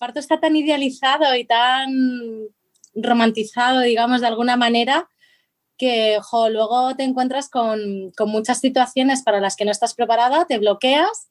parto está tan idealizado y tan romantizado, digamos, de alguna manera, que luego te encuentras con, muchas situaciones para las que no estás preparada, te bloqueas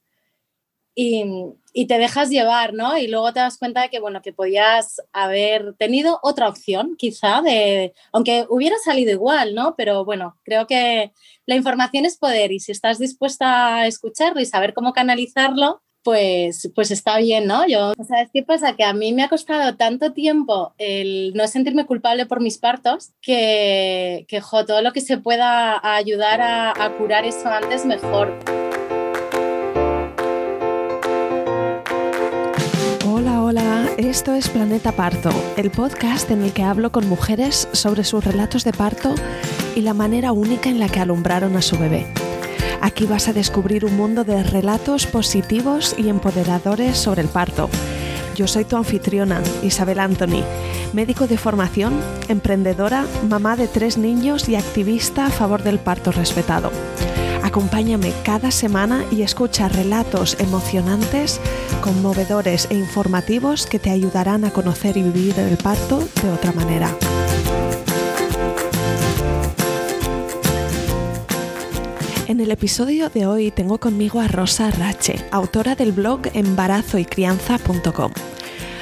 y, y, te dejas llevar, ¿no? Y luego te das cuenta de que, bueno, que podías haber tenido otra opción, quizá, de, aunque hubiera salido igual, ¿no? Pero bueno, creo que la información es poder y si estás dispuesta a escucharlo y saber cómo canalizarlo, pues, pues está bien, ¿no? Yo, ¿sabes qué pasa? Que a mí me ha costado tanto tiempo el no sentirme culpable por mis partos que, que todo lo que se pueda ayudar a, a curar eso antes, mejor. Hola, hola, esto es Planeta Parto, el podcast en el que hablo con mujeres sobre sus relatos de parto y la manera única en la que alumbraron a su bebé. Aquí vas a descubrir un mundo de relatos positivos y empoderadores sobre el parto. Yo soy tu anfitriona, Isabel Anthony, médico de formación, emprendedora, mamá de tres niños y activista a favor del parto respetado. Acompáñame cada semana y escucha relatos emocionantes, conmovedores e informativos que te ayudarán a conocer y vivir el parto de otra manera. En el episodio de hoy tengo conmigo a Rosa Rache, autora del blog embarazoycrianza.com.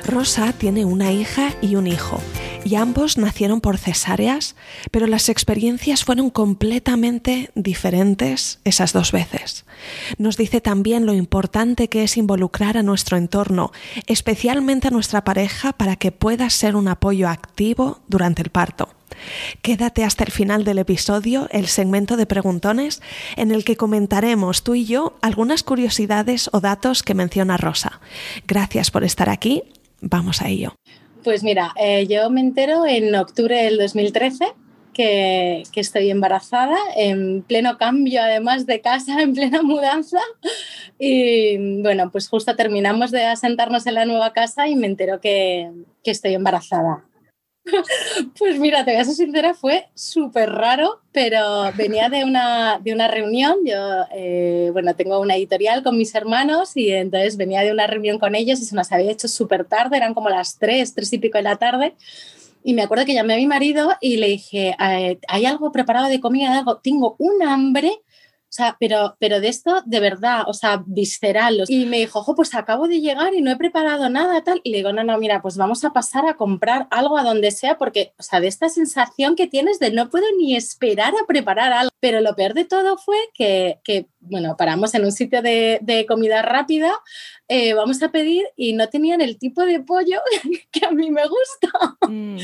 Rosa tiene una hija y un hijo, y ambos nacieron por cesáreas, pero las experiencias fueron completamente diferentes esas dos veces. Nos dice también lo importante que es involucrar a nuestro entorno, especialmente a nuestra pareja, para que pueda ser un apoyo activo durante el parto. Quédate hasta el final del episodio, el segmento de preguntones, en el que comentaremos tú y yo algunas curiosidades o datos que menciona Rosa. Gracias por estar aquí. Vamos a ello. Pues mira, eh, yo me entero en octubre del 2013 que, que, estoy embarazada, en pleno cambio además de casa, en plena mudanza. Y bueno, pues justo terminamos de asentarnos en la nueva casa y me entero que, que estoy embarazada. Pues mira, te voy a ser sincera, fue súper raro, pero venía de una, de una reunión. Yo, eh, bueno, tengo una editorial con mis hermanos y entonces venía de una reunión con ellos y se nos había hecho súper tarde, eran como las tres, tres y pico de la tarde. Y me acuerdo que llamé a mi marido y le dije, eh, ¿hay algo preparado de comida? Algo? Tengo un hambre sea, pero, pero de esto de verdad, o sea, visceral. Y me dijo, ojo, pues acabo de llegar y no he preparado nada, tal. Y le digo, no, no, mira, pues vamos a pasar a comprar algo a donde sea, porque, o sea, de esta sensación que tienes de no puedo ni esperar a preparar algo. Pero lo peor de todo fue que, que bueno, paramos en un sitio de, de comida rápida, eh, vamos a pedir y no tenían el tipo de pollo que a mí me gusta. Mm.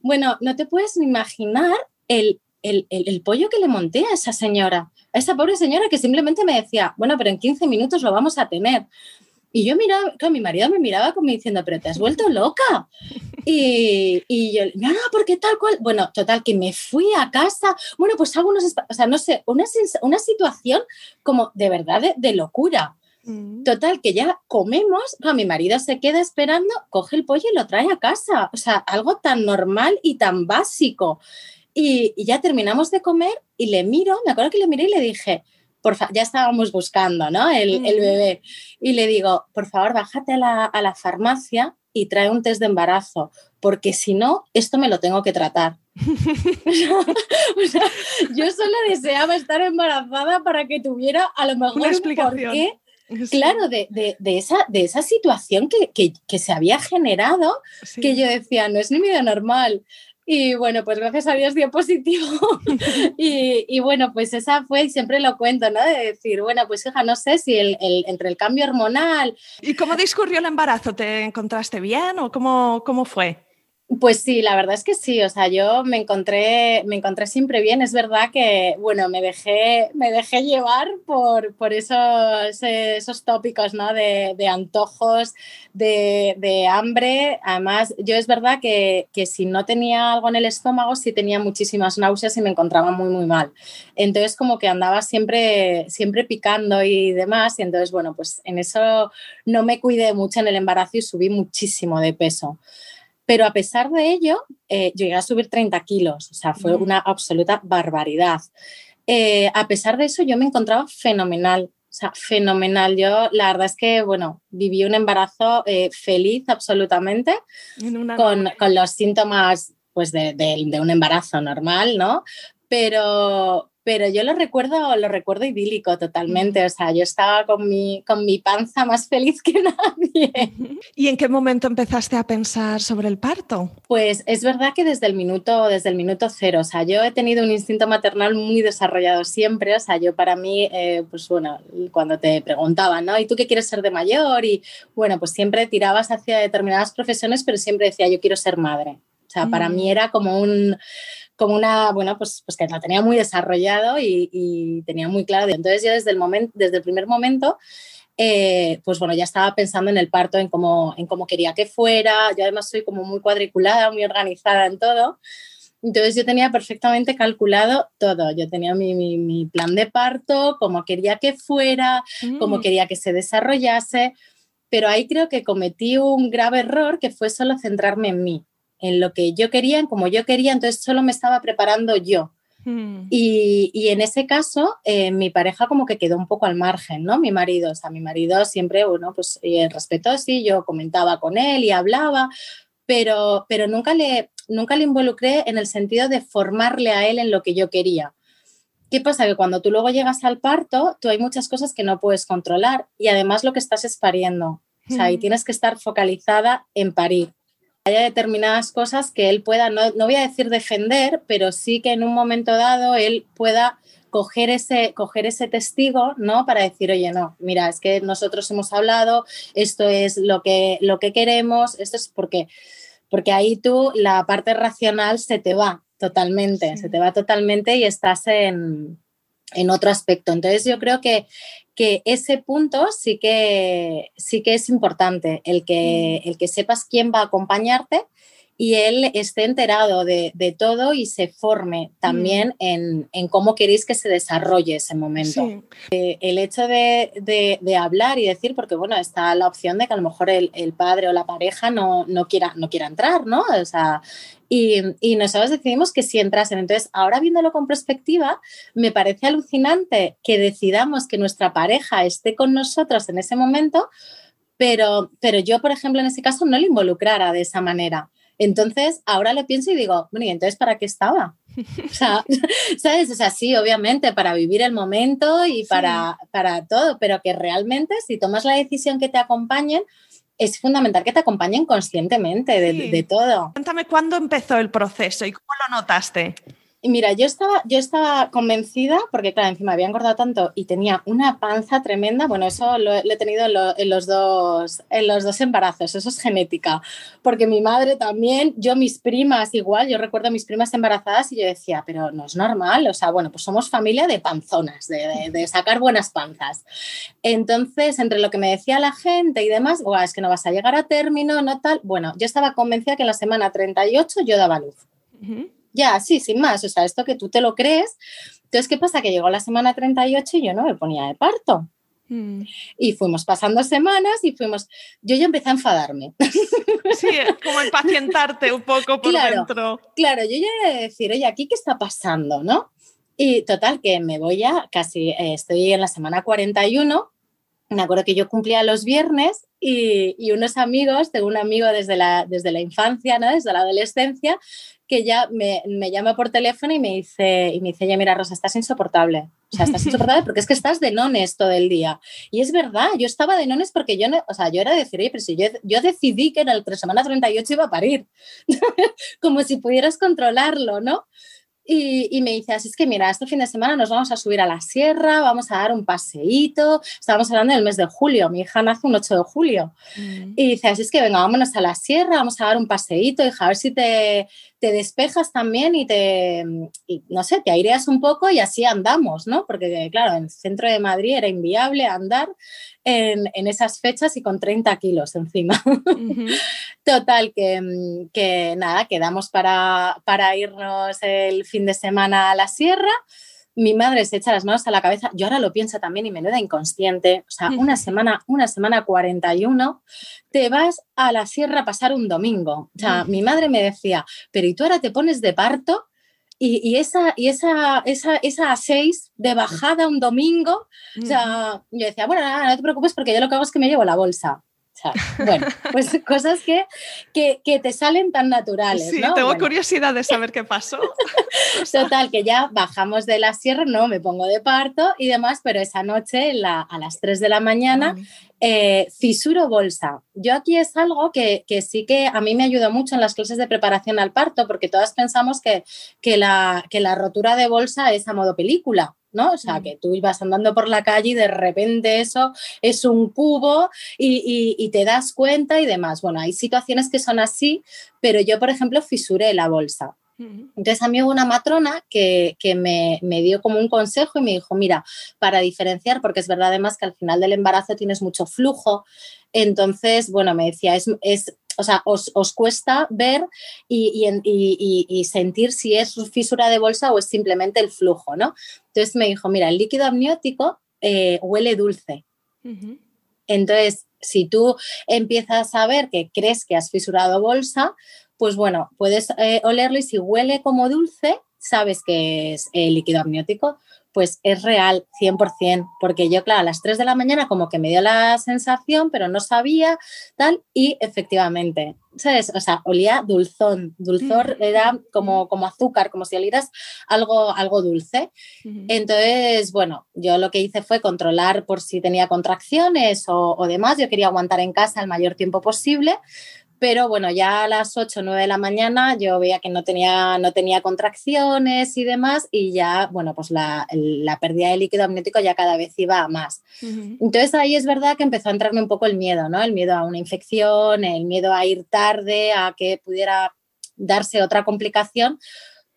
Bueno, no te puedes ni imaginar el, el, el, el pollo que le monté a esa señora a esa pobre señora que simplemente me decía, bueno, pero en 15 minutos lo vamos a tener. Y yo miraba, claro, mi marido me miraba como diciendo, pero te has vuelto loca. Y, y, yo, no, no, porque tal cual. Bueno, total, que me fui a casa. Bueno, pues algunos, o sea, no sé, una, una situación como de verdad de, locura. Mm. Total, que ya comemos, mi marido se queda esperando, coge el pollo y lo trae a casa. O sea, algo tan normal y tan básico. Y, ya terminamos de comer y le miro, me acuerdo que le miré y le dije, por ya estábamos buscando, ¿no? El, bebé. Y le digo, por favor, bájate a la, a la farmacia y trae un test de embarazo, porque si no, esto me lo tengo que tratar. o sea, yo solo deseaba estar embarazada para que tuviera a lo mejor Una explicación. un Claro, de, de, de, esa, de esa situación que, que, que se había generado, que yo decía, no es ni medio normal. Y bueno, pues gracias a Dios dio positivo. y, y, bueno, pues esa fue, y siempre lo cuento, ¿no? De decir, bueno, pues hija, no sé si el, el, entre el cambio hormonal. ¿Y cómo discurrió el embarazo? ¿Te encontraste bien o cómo, cómo fue? Pues sí, la verdad es que sí, o sea, yo me encontré, me encontré siempre bien, es verdad que, bueno, me dejé, me dejé llevar por, por esos, esos tópicos, ¿no? De, antojos, de, de, hambre, además, yo es verdad que, que, si no tenía algo en el estómago, sí tenía muchísimas náuseas y me encontraba muy, muy mal, entonces como que andaba siempre, siempre picando y demás, y entonces, bueno, pues en eso no me cuidé mucho en el embarazo y subí muchísimo de peso. Pero a pesar de ello, eh, llegué a subir 30 kilos, o sea, fue una absoluta barbaridad. Eh, a pesar de eso, yo me encontraba fenomenal. O sea, fenomenal. Yo la verdad es que, bueno, viví un embarazo eh, feliz absolutamente, con, con, los síntomas pues de, de, un embarazo normal, ¿no? Pero, pero yo lo recuerdo, lo recuerdo idílico totalmente. O sea, yo estaba con mi, con mi panza más feliz que nadie. ¿Y en qué momento empezaste a pensar sobre el parto? Pues es verdad que desde el minuto, desde el minuto cero. O sea, yo he tenido un instinto maternal muy desarrollado siempre. O sea, yo para mí, eh, pues bueno, cuando te preguntaban, ¿no? ¿Y tú qué quieres ser de mayor? Y bueno, pues siempre tirabas hacia determinadas profesiones, pero siempre decía, yo quiero ser madre. O sea, para mí era como un como una, bueno, pues, pues que lo tenía muy desarrollado y, tenía muy claro. Entonces yo desde el, momento, desde el primer momento, eh, pues bueno, ya estaba pensando en el parto, en cómo, en cómo quería que fuera. Yo además soy como muy cuadriculada, muy organizada en todo. Entonces yo tenía perfectamente calculado todo. Yo tenía mi, mi, plan de parto, cómo quería que fuera, cómo mm. quería que se desarrollase. Pero ahí creo que cometí un grave error que fue solo centrarme en mí en lo que yo quería, en como yo quería, entonces solo me estaba preparando yo. Hmm. Y, en ese caso, eh, mi pareja como que quedó un poco al margen, ¿no? Mi marido, o sea, mi marido siempre, bueno, pues el respeto, sí, yo comentaba con él y hablaba, pero, pero nunca, le, nunca le involucré en el sentido de formarle a él en lo que yo quería. ¿Qué pasa? Que cuando tú luego llegas al parto, tú hay muchas cosas que no puedes controlar y además lo que estás es pariendo. O sea, y hmm. tienes que estar focalizada en parir haya determinadas cosas que él pueda, no, voy a decir defender, pero sí que en un momento dado él pueda coger ese, coger ese testigo, ¿no? Para decir, oye, no, mira, es que nosotros hemos hablado, esto es lo que, lo que queremos, esto es porque, porque ahí tú la parte racional se te va totalmente, se te va totalmente y estás en, en otro aspecto. Entonces yo creo que, que ese punto sí que, sí que es importante, el que, el que sepas quién va a acompañarte y él esté enterado de, todo y se forme también mm. en, en, cómo queréis que se desarrolle ese momento. Eh, el hecho de, hablar y decir, porque bueno, está la opción de que a lo mejor el, padre o la pareja no, no, quiera, no quiera entrar, ¿no? O sea, y, y, nosotros decidimos que sí entrasen. Entonces, ahora viéndolo con perspectiva, me parece alucinante que decidamos que nuestra pareja esté con nosotros en ese momento, pero, pero yo, por ejemplo, en ese caso no le involucrara de esa manera. Entonces, ahora lo pienso y digo, bueno, ¿y entonces para qué estaba? O sea, ¿sabes? O sea, sí, obviamente, para vivir el momento y para, para todo, pero que realmente si tomas la decisión que te acompañen, es fundamental que te acompañen conscientemente de, de todo. Cuéntame cuándo empezó el proceso y cómo lo notaste. Mira, yo estaba, yo estaba convencida, porque claro, encima había engordado tanto y tenía una panza tremenda. Bueno, eso lo, he tenido en, los dos, en los dos embarazos, eso es genética. Porque mi madre también, yo mis primas igual, yo recuerdo a mis primas embarazadas y yo decía, pero no es normal, o sea, bueno, pues somos familia de panzonas, de, de, sacar buenas panzas. Entonces, entre lo que me decía la gente y demás, es que no vas a llegar a término, no tal. Bueno, yo estaba convencida que en la semana 38 yo daba luz ya, sí, sin más, o sea, esto que tú te lo crees. Entonces, ¿qué pasa? Que llegó la semana 38 y yo no me ponía de parto. Mm. Y fuimos pasando semanas y fuimos. Yo ya empecé a enfadarme. Sí, como impacientarte un poco por dentro. Claro, yo ya he de decir, oye, ¿aquí qué está pasando? ¿No? Y total, que me voy ya, casi eh, estoy en la semana 41. Me acuerdo que yo cumplía los viernes y, y, unos amigos, tengo un amigo desde la, desde la infancia, ¿no? desde la adolescencia, que ya me, me, llama por teléfono y me dice, y me dice, ya mira, Rosa, estás insoportable. O sea, estás insoportable porque es que estás de nones todo el día. Y es verdad, yo estaba de nones porque yo, no, o sea, yo era de decir, oye, pero si yo, yo decidí que en el semana 38 iba a parir, como si pudieras controlarlo, ¿no? Y, me dice, así es que mira, este fin de semana nos vamos a subir a la sierra, vamos a dar un paseíto. Estábamos hablando del mes de julio, mi hija nace un 8 de julio. Mm. Y dice, así es que venga, vámonos a la sierra, vamos a dar un paseíto, hija, a ver si te, te despejas también y te, no sé, te aireas un poco y así andamos, ¿no? Porque claro, en el centro de Madrid era inviable andar en, en esas fechas y con 30 kilos encima. Total, que, que, nada, quedamos para, para irnos el fin de semana a la sierra mi madre se echa las manos a la cabeza, yo ahora lo pienso también y me da inconsciente, o sea, una semana, una semana 41, te vas a la sierra a pasar un domingo. O sea, mi madre me decía, pero ¿y tú ahora te pones de parto? Y, esa, y esa, esa, esa a seis de bajada un domingo, o sea, yo decía, bueno, no te preocupes porque yo lo que hago es que me llevo la bolsa bueno, pues cosas que, que, te salen tan naturales. Sí, tengo curiosidad de saber qué pasó. Total, que ya bajamos de la sierra, no, me pongo de parto y demás, pero esa noche a las 3 de la mañana eh, fisuro bolsa. Yo aquí es algo que, que, sí que a mí me ayudó mucho en las clases de preparación al parto, porque todas pensamos que, que, la, que la rotura de bolsa es a modo película. ¿No? O sea, mm. que tú ibas andando por la calle y de repente eso es un cubo y, te das cuenta y demás. Bueno, hay situaciones que son así, pero yo, por ejemplo, fisuré la bolsa. Entonces a mí hubo una matrona que, me, dio como un consejo y me dijo, mira, para diferenciar, porque es verdad además que al final del embarazo tienes mucho flujo, entonces, bueno, me decía, es, es o sea, os, cuesta ver y, sentir si es fisura de bolsa o es simplemente el flujo, ¿no? Entonces me dijo, mira, el líquido amniótico eh, huele dulce. Entonces, si tú empiezas a ver que crees que has fisurado bolsa, pues bueno, puedes eh, olerlo y si huele como dulce, sabes que es el líquido amniótico pues es real 100%, porque yo, claro, a las 3 de la mañana como que me dio la sensación, pero no sabía, tal, y efectivamente, ¿sabes? O sea, olía dulzón, dulzor era como, como azúcar, como si olieras algo, algo dulce. Entonces, bueno, yo lo que hice fue controlar por si tenía contracciones o, o demás, yo quería aguantar en casa el mayor tiempo posible, pero bueno, ya a las 8 o 9 de la mañana yo veía que no tenía, no tenía contracciones y demás y ya, bueno, pues la, pérdida de líquido amniótico ya cada vez iba a más. Entonces ahí es verdad que empezó a entrarme un poco el miedo, ¿no? El miedo a una infección, el miedo a ir tarde, a que pudiera darse otra complicación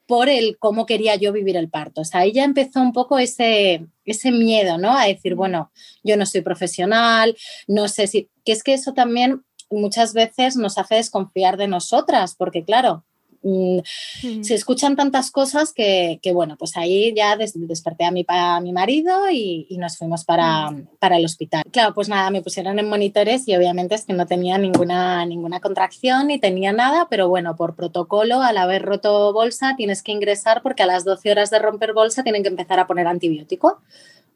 por el cómo quería yo vivir el parto. O sea, ahí ya empezó un poco ese, ese miedo, ¿no? A decir, bueno, yo no soy profesional, no sé si, que es que eso también muchas veces nos hace desconfiar de nosotras, porque claro, mm, se escuchan tantas cosas que, bueno, pues ahí ya desperté a mi, a mi marido y, nos fuimos para, para, el hospital. Claro, pues nada, me pusieron en monitores y obviamente es que no tenía ninguna, ninguna contracción ni tenía nada, pero bueno, por protocolo, al haber roto bolsa, tienes que ingresar porque a las 12 horas de romper bolsa tienen que empezar a poner antibiótico.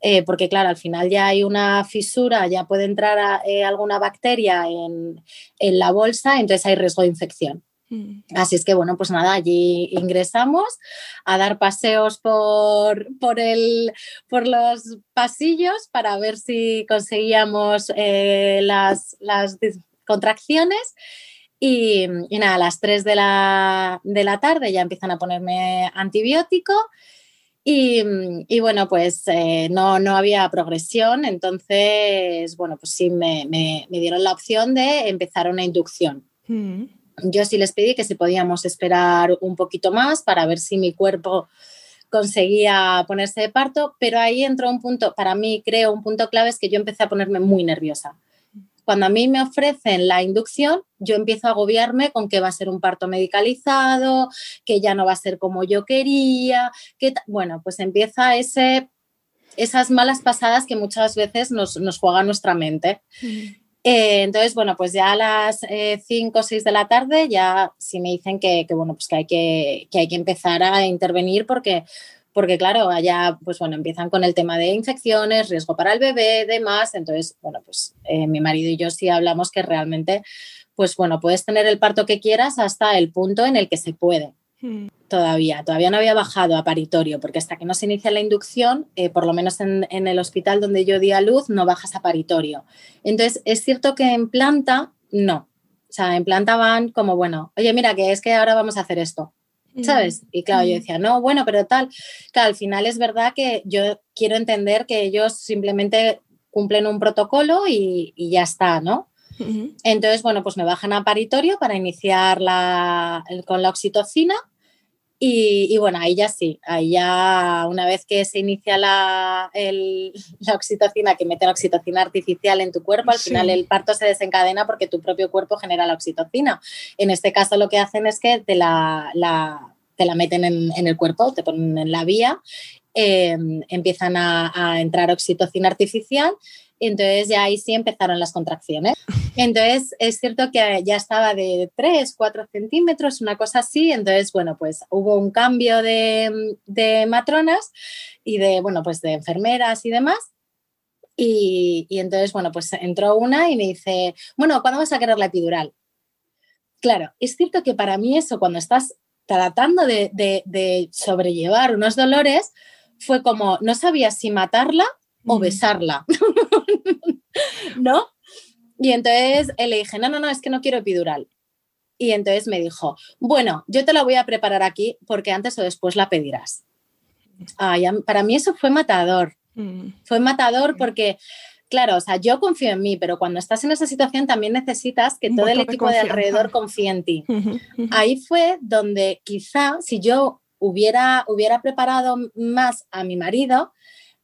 Eh, porque claro, al final ya hay una fisura, ya puede entrar eh, alguna bacteria en, la bolsa, entonces hay riesgo de infección. Mm. Así es que bueno, pues nada, allí ingresamos a dar paseos por, por, por los pasillos para ver si conseguíamos eh, las, las, contracciones. Y, nada, a las 3 de la, de la tarde ya empiezan a ponerme antibiótico y, bueno, pues eh, no, no, había progresión, entonces, bueno, pues sí me, me, dieron la opción de empezar una inducción. Mm. Yo sí les pedí que si podíamos esperar un poquito más para ver si mi cuerpo conseguía ponerse de parto, pero ahí entró un punto, para mí creo un punto clave es que yo empecé a ponerme muy nerviosa cuando a mí me ofrecen la inducción, yo empiezo a agobiarme con que va a ser un parto medicalizado, que ya no va a ser como yo quería, que bueno, pues empieza ese, esas malas pasadas que muchas veces nos, nos juega nuestra mente. Eh, entonces, bueno, pues ya a las 5 eh, o 6 de la tarde ya sí me dicen que, bueno, pues que hay que, que hay que empezar a intervenir porque porque claro, allá pues bueno, empiezan con el tema de infecciones, riesgo para el bebé, demás, entonces, bueno, pues eh, mi marido y yo sí hablamos que realmente, pues bueno, puedes tener el parto que quieras hasta el punto en el que se puede. Hmm. Todavía, todavía no había bajado a paritorio, porque hasta que no se inicia la inducción, eh, por lo menos en, en, el hospital donde yo di a luz, no bajas a paritorio. Entonces, es cierto que en planta, no. O sea, en planta van como, bueno, oye, mira, que es que ahora vamos a hacer esto. ¿Sabes? Y claro, yo decía, no, bueno, pero tal, claro, al final es verdad que yo quiero entender que ellos simplemente cumplen un protocolo y, ya está, ¿no? Entonces, bueno, pues me bajan a paritorio para iniciar la, con la oxitocina y, bueno, ahí ya sí, ahí ya una vez que se inicia la, la oxitocina, que mete la oxitocina artificial en tu cuerpo, al final el parto se desencadena porque tu propio cuerpo genera la oxitocina. En este caso lo que hacen es que te la, te la meten en, el cuerpo, te ponen en la vía, em, empiezan a, a entrar oxitocina artificial entonces ya ahí sí empezaron las contracciones. Entonces es cierto que ya estaba de 3, 4 centímetros, una cosa así. Entonces, bueno, pues hubo un cambio de, de matronas y de, bueno, pues de enfermeras y demás. Y, y, entonces, bueno, pues entró una y me dice, bueno, ¿cuándo vas a querer la epidural? Claro, es cierto que para mí eso, cuando estás tratando de, de, de sobrellevar unos dolores, fue como, no sabía si matarla o besarla, ¿no? Y entonces le dije, no, no, no, es que no quiero epidural. Y entonces me dijo, bueno, yo te la voy a preparar aquí porque antes o después la pedirás. Ay, para mí eso fue matador. Mm. Fue matador porque, claro, o sea, yo confío en mí, pero cuando estás en esa situación también necesitas que todo el equipo de, de alrededor confíe en ti. Ahí fue donde quizá si yo hubiera, hubiera preparado más a mi marido,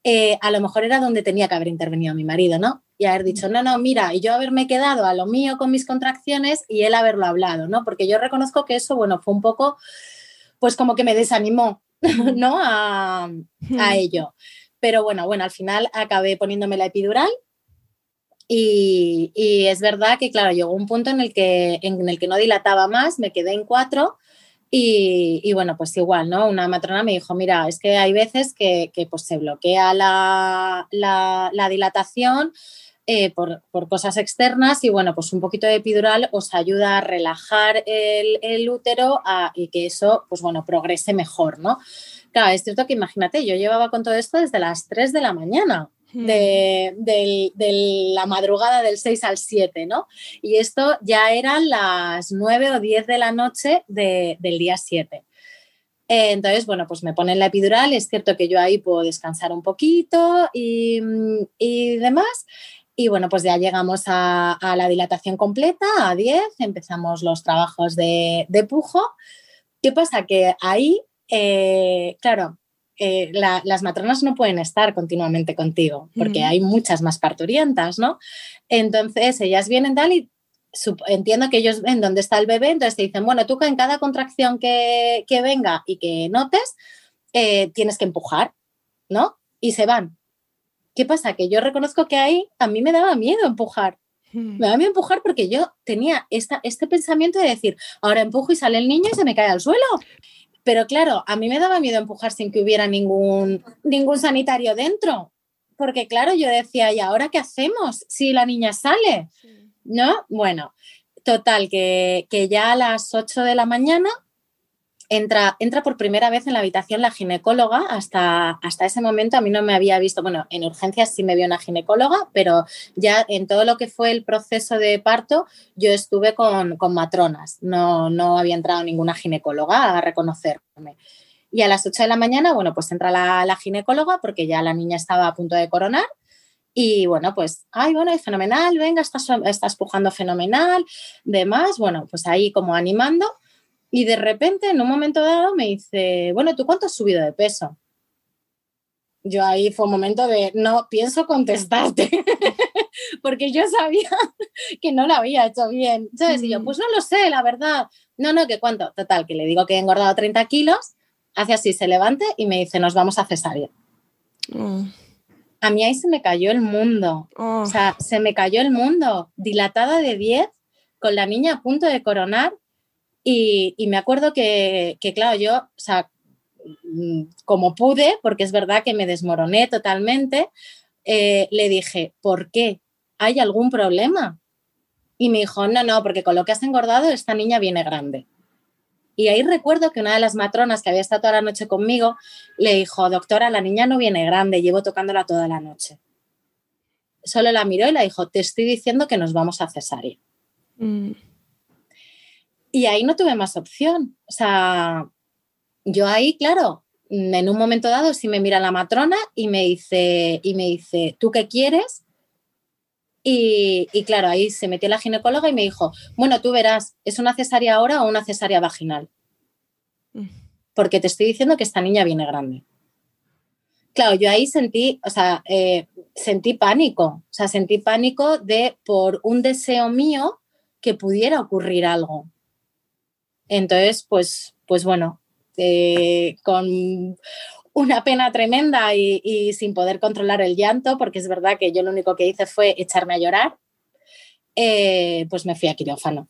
eh, a lo mejor era donde tenía que haber intervenido mi marido, ¿no? Y haber dicho, no, no, mira, y yo haberme quedado a lo mío con mis contracciones y él haberlo hablado, ¿no? Porque yo reconozco que eso, bueno, fue un poco, pues como que me desanimó, ¿no? A, ello. Pero bueno, bueno, al final acabé poniéndome la epidural y, y, es verdad que, claro, llegó un punto en el, que, en el que no dilataba más, me quedé en cuatro y, bueno, pues igual, ¿no? Una matrona me dijo, mira, es que hay veces que, pues se bloquea la, dilatación eh, por, cosas externas y bueno, pues un poquito de epidural os ayuda a relajar el, útero y que eso, pues bueno, progrese mejor, ¿no? Claro, es cierto que imagínate, yo llevaba con todo esto desde las 3 de la mañana de, la madrugada del 6 al 7, ¿no? Y esto ya eran las 9 o 10 de la noche del día 7. entonces, bueno, pues me ponen la epidural, es cierto que yo ahí puedo descansar un poquito y, demás. Y bueno, pues ya llegamos a, la dilatación completa, a 10, empezamos los trabajos de, pujo. ¿Qué pasa? Que ahí, eh, claro, eh, las matronas no pueden estar continuamente contigo porque hay muchas más parturientas, ¿no? Entonces ellas vienen tal y entiendo que ellos ven dónde está el bebé, entonces te dicen, bueno, tú en cada contracción que, venga y que notes, eh, tienes que empujar, ¿no? Y se van. ¿Qué pasa? Que yo reconozco que ahí a mí me daba miedo empujar. Me daba miedo empujar porque yo tenía esta, este pensamiento de decir, ahora empujo y sale el niño y se me cae al suelo. Pero claro, a mí me daba miedo empujar sin que hubiera ningún, ningún sanitario dentro. Porque claro, yo decía, ¿y ahora qué hacemos si la niña sale? ¿No? Bueno, total, que, que ya a las 8 de la mañana entra, entra por primera vez en la habitación la ginecóloga. Hasta, hasta ese momento a mí no me había visto, bueno, en urgencias sí me vio una ginecóloga, pero ya en todo lo que fue el proceso de parto, yo estuve con, matronas. No, no había entrado ninguna ginecóloga a reconocerme. Y a las 8 de la mañana, bueno, pues entra la, ginecóloga porque ya la niña estaba a punto de coronar. Y bueno, pues, ay, bueno, es fenomenal, venga, estás, estás pujando fenomenal, demás, bueno, pues ahí como animando. Y de repente, en un momento dado, me dice, bueno, ¿tú cuánto has subido de peso? Yo ahí fue un momento de, no, pienso contestarte, porque yo sabía que no lo había hecho bien. Entonces, y yo, pues no lo sé, la verdad. No, no, que cuánto. Total, que le digo que he engordado 30 kilos, hace así, se levante y me dice, nos vamos a cesárea. Oh. A mí ahí se me cayó el mundo. O sea, oh. se me cayó el mundo. Dilatada de 10, con la niña a punto de coronar y, me acuerdo que, claro, yo, o sea, mm, como pude, porque es verdad que me desmoroné totalmente, eh, le dije, ¿por qué? ¿Hay algún problema? Y me dijo, no, no, porque con lo que has engordado, esta niña viene grande. Y ahí recuerdo que una de las matronas que había estado toda la noche conmigo le dijo, doctora, la niña no viene grande, llevo tocándola toda la noche. Solo la miró y le dijo, te estoy diciendo que nos vamos a cesárea. Mm. Y ahí no tuve más opción. O sea, yo ahí, claro, en un momento dado sí me mira la matrona y me dice, y me dice ¿tú qué quieres? Y, claro, ahí se metió la ginecóloga y me dijo, bueno, tú verás, ¿es una cesárea ahora o una cesárea vaginal? Porque te estoy diciendo que esta niña viene grande. Claro, yo ahí sentí, o sea, eh, sentí pánico, o sea, sentí pánico de por un deseo mío que pudiera ocurrir algo. Entonces, pues, pues bueno, eh, con una pena tremenda y, sin poder controlar el llanto, porque es verdad que yo lo único que hice fue echarme a llorar, eh, pues me fui a quirófano.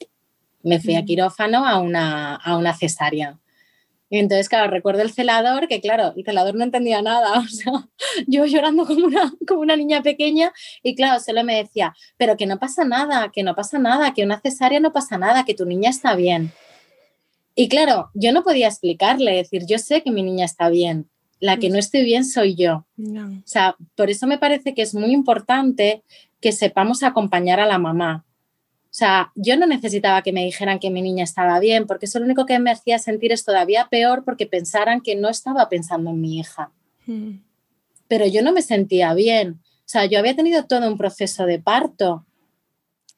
Me fui a mm. quirófano a una, a una cesárea. Y entonces, claro, recuerdo el celador, que claro, el celador no entendía nada, o sea, yo llorando como una, como una niña pequeña y claro, solo me decía, pero que no pasa nada, que no pasa nada, que una cesárea no pasa nada, que tu niña está bien. Y claro, yo no podía explicarle, decir, yo sé que mi niña está bien, la que no estoy bien soy yo. O sea, por eso me parece que es muy importante que sepamos acompañar a la mamá. O sea, yo no necesitaba que me dijeran que mi niña estaba bien, porque eso lo único que me hacía sentir es todavía peor porque pensaran que no estaba pensando en mi hija. Hmm. Pero yo no me sentía bien. O sea, yo había tenido todo un proceso de parto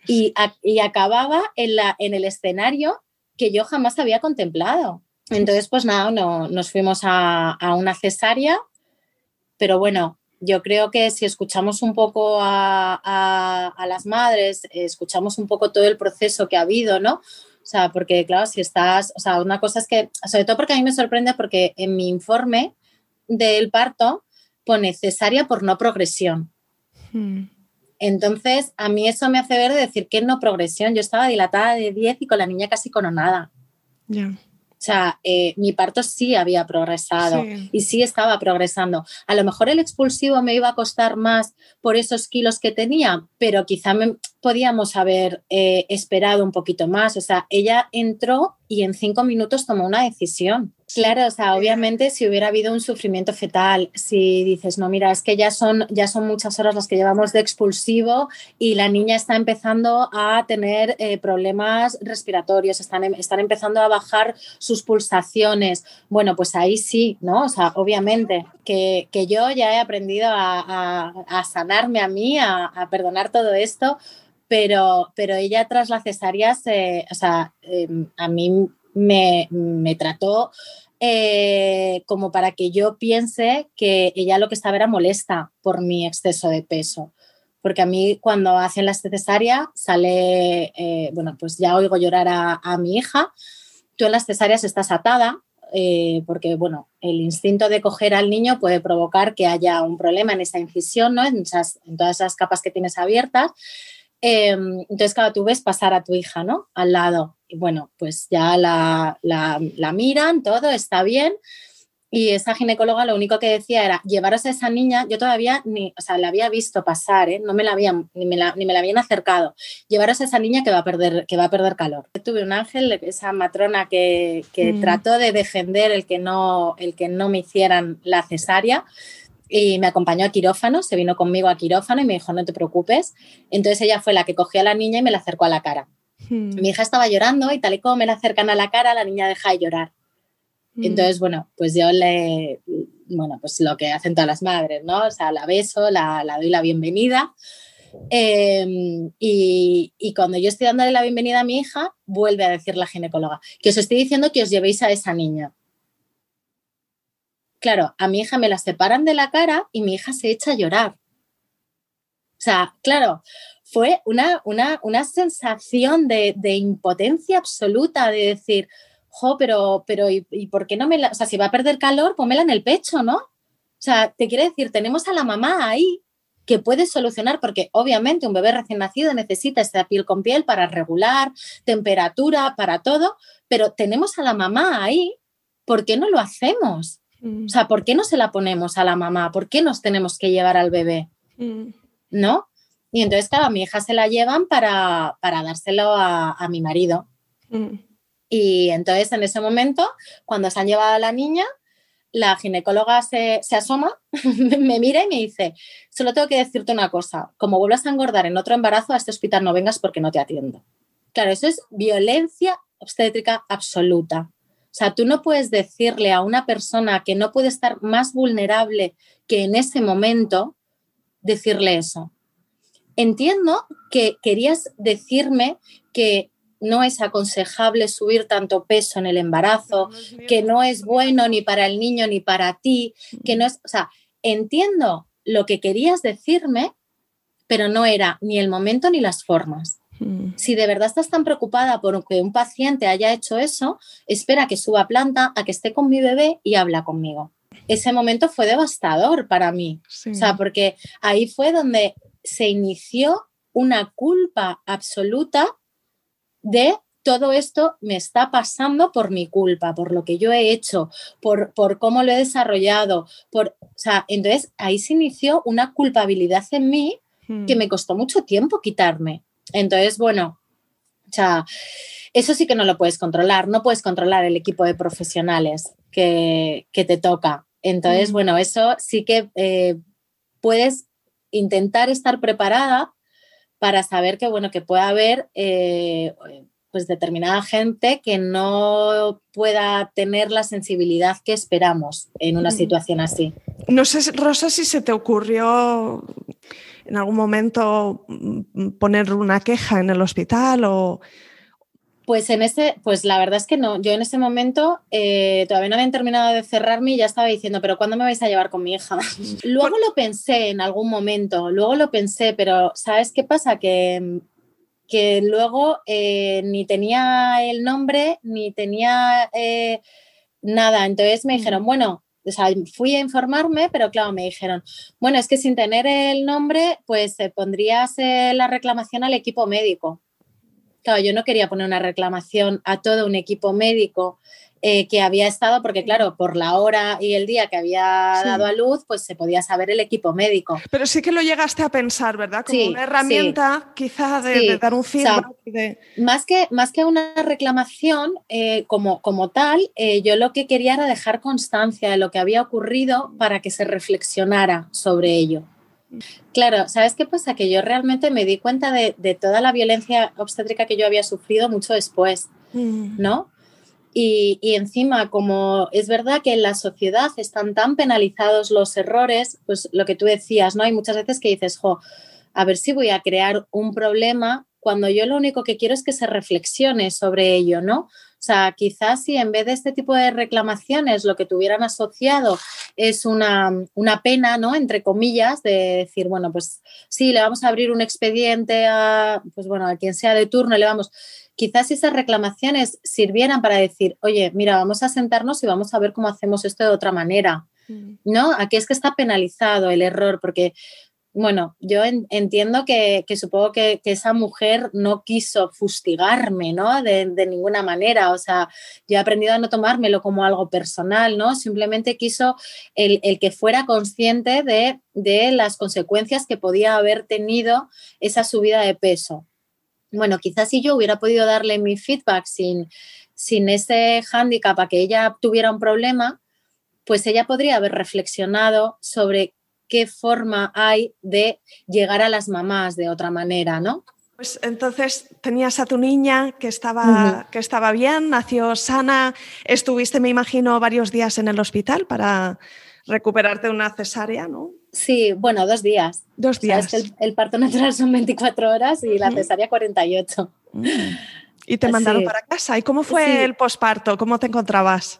y, acababa en, la, en el escenario que yo jamás había contemplado. Entonces, pues nada, no, nos fuimos a, a una cesárea, pero bueno, yo creo que si escuchamos un poco a, las madres, escuchamos un poco todo el proceso que ha habido, ¿no? O sea, porque claro, si estás, o sea, una cosa es que, sobre todo porque a mí me sorprende porque en mi informe del parto pone cesárea por no progresión. Hmm. Entonces, a mí eso me hace ver de decir que no progresión. Yo estaba dilatada de 10 y con la niña casi coronada. Ya. O sea, eh, mi parto sí había progresado y sí estaba progresando. A lo mejor el expulsivo me iba a costar más por esos kilos que tenía, pero quizá podíamos haber eh, esperado un poquito más. O sea, ella entró y en cinco minutos tomó una decisión. Claro, o sea, obviamente si hubiera habido un sufrimiento fetal, si dices, no, mira, es que ya son, ya son muchas horas las que llevamos de expulsivo y la niña está empezando a tener eh, problemas respiratorios, están, em, están empezando a bajar sus pulsaciones. Bueno, pues ahí sí, ¿no? O sea, obviamente que, yo ya he aprendido a, sanarme a mí, a, perdonar todo esto, pero, pero ella tras la cesárea, o sea, em, a mí me, me trató eh, como para que yo piense que ella lo que estaba era molesta por mi exceso de peso. Porque a mí cuando hacen la cesárea sale, eh, bueno, pues ya oigo llorar a, mi hija. Tú en las cesáreas estás atada, eh, porque bueno, el instinto de coger al niño puede provocar que haya un problema en esa incisión, ¿no? en, en todas esas capas que tienes abiertas. Em, entonces, claro, tú ves pasar a tu hija, ¿no? Al lado. Y bueno, pues ya la, miran, todo está bien. Y esa ginecóloga lo único que decía era llevaros a esa niña, yo todavía ni, o sea, la había visto pasar, ¿eh? no me la habían, ni me la, ni me la habían acercado. Llevaros a esa niña que va a perder, que va a perder calor. Tuve un ángel, esa matrona que, que mm. trató de defender el que, no, el que no me hicieran la cesárea y me acompañó a quirófano, se vino conmigo a quirófano y me dijo, no te preocupes. Entonces ella fue la que cogió a la niña y me la acercó a la cara. Hmm. Mi hija estaba llorando y tal y como me la acercan a la cara, la niña deja de llorar. Hmm. Entonces, bueno, pues yo le, bueno, pues lo que hacen todas las madres, ¿no? O sea, la beso, la, la doy la bienvenida. Em, y, y, cuando yo estoy dándole la bienvenida a mi hija, vuelve a decir la ginecóloga, que os estoy diciendo que os llevéis a esa niña claro, a mi hija me la separan de la cara y mi hija se echa a llorar. O sea, claro, fue una, una, sensación de, impotencia absoluta, de decir, jo, pero, pero ¿y, por qué no me la, o sea, si va a perder calor, pómela en el pecho, ¿no? O sea, te quiere decir, tenemos a la mamá ahí que puede solucionar, porque obviamente un bebé recién nacido necesita esta piel con piel para regular temperatura, para todo, pero tenemos a la mamá ahí, ¿por qué no lo hacemos? Mm. O sea, ¿por qué no se la ponemos a la mamá? ¿Por qué nos tenemos que llevar al bebé? Mm. ¿No? Y entonces, claro, a mi hija se la llevan para, dárselo a, mi marido. Mm. Y entonces, en ese momento, cuando se han llevado a la niña, la ginecóloga se, se asoma, me mira y me dice, solo tengo que decirte una cosa, como vuelvas a engordar en otro embarazo, a este hospital no vengas porque no te atiendo. Claro, eso es violencia obstétrica absoluta. O sea, tú no puedes decirle a una persona que no puede estar más vulnerable que en ese momento, decirle eso. Entiendo que querías decirme que no es aconsejable subir tanto peso en el embarazo, que no es bueno ni para el niño ni para ti, que no es, o sea, entiendo lo que querías decirme, pero no era ni el momento ni las formas. Mm. Si de verdad estás tan preocupada por que un paciente haya hecho eso, espera que suba planta, a que esté con mi bebé y habla conmigo. ese momento fue devastador para mí. O sea, porque ahí fue donde se inició una culpa absoluta de todo esto me está pasando por mi culpa, por lo que yo he hecho, por, por cómo lo he desarrollado. Por, o sea, entonces ahí se inició una culpabilidad en mí que hmm. me costó mucho tiempo quitarme. Entonces, bueno, o sea, eso sí que no lo puedes controlar, no puedes controlar el equipo de profesionales que, te toca. Entonces, bueno, eso sí que eh, puedes intentar estar preparada para saber que, bueno, que puede haber eh, pues determinada gente que no pueda tener la sensibilidad que esperamos en una situación así. No sé, Rosa, si se te ocurrió en algún momento poner una queja en el hospital o... Pues en ese, pues la verdad es que no. Yo en ese momento eh, todavía no habían terminado de cerrarme y ya estaba diciendo, pero ¿cuándo me vais a llevar con mi hija? luego lo pensé en algún momento, luego lo pensé, pero ¿sabes qué pasa? Que que luego eh, ni tenía el nombre ni tenía eh, nada. Entonces me dijeron, bueno, o sea, fui a informarme, pero claro, me dijeron, bueno, es que sin tener el nombre, pues pondrías eh, la reclamación al equipo médico. Claro, yo no quería poner una reclamación a todo un equipo médico eh, que había estado, porque claro, por la hora y el día que había dado a luz, pues se podía saber el equipo médico. Pero sí que lo llegaste a pensar, ¿verdad? Como una herramienta quizá de, dar un feedback. más, que, más que una reclamación eh, como, como tal, eh, yo lo que quería era dejar constancia de lo que había ocurrido para que se reflexionara sobre ello. Claro, ¿sabes qué pasa? Que yo realmente me di cuenta de, de toda la violencia obstétrica que yo había sufrido mucho después, mm. ¿no? Y, encima, como es verdad que en la sociedad están tan penalizados los errores, pues lo que tú decías, ¿no? Hay muchas veces que dices, jo, a ver si voy a crear un problema cuando yo lo único que quiero es que se reflexione sobre ello, ¿no? O sea, quizás si en vez de este tipo de reclamaciones lo que tuvieran asociado es una, una, pena, ¿no? Entre comillas, de decir, bueno, pues sí, le vamos a abrir un expediente a, pues bueno, a quien sea de turno, le vamos quizás esas reclamaciones sirvieran para decir, oye, mira, vamos a sentarnos y vamos a ver cómo hacemos esto de otra manera, mm. ¿no? Aquí es que está penalizado el error, porque, bueno, yo entiendo que, supongo que, esa mujer no quiso fustigarme, ¿no? De, ninguna manera, o sea, yo he aprendido a no tomármelo como algo personal, ¿no? Simplemente quiso el, el que fuera consciente de, de las consecuencias que podía haber tenido esa subida de peso bueno, quizás si yo hubiera podido darle mi feedback sin, sin ese hándicap a que ella tuviera un problema, pues ella podría haber reflexionado sobre qué forma hay de llegar a las mamás de otra manera, ¿no? Pues entonces tenías a tu niña que estaba, que estaba bien, nació sana, estuviste, me imagino, varios días en el hospital para recuperarte de una cesárea, ¿no? Sí, bueno, dos días. Dos días. el, parto natural son 24 horas y la cesárea 48. Mm. Y te mandaron para casa. ¿Y cómo fue el posparto? ¿Cómo te encontrabas?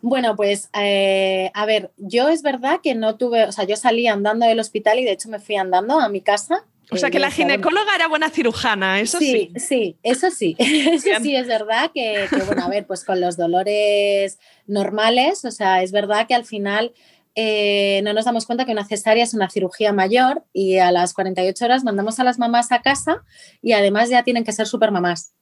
Bueno, pues eh, a ver, yo es verdad que no tuve, o sea, yo salí andando del hospital y de hecho me fui andando a mi casa. O sea, que la ginecóloga era buena cirujana, eso sí. Sí, sí, eso sí. Eso sí, es verdad que, que, bueno, a ver, pues con los dolores normales, o sea, es verdad que al final eh, no nos damos cuenta que una cesárea es una cirugía mayor y a las 48 horas mandamos a las mamás a casa y además ya tienen que ser super mamás.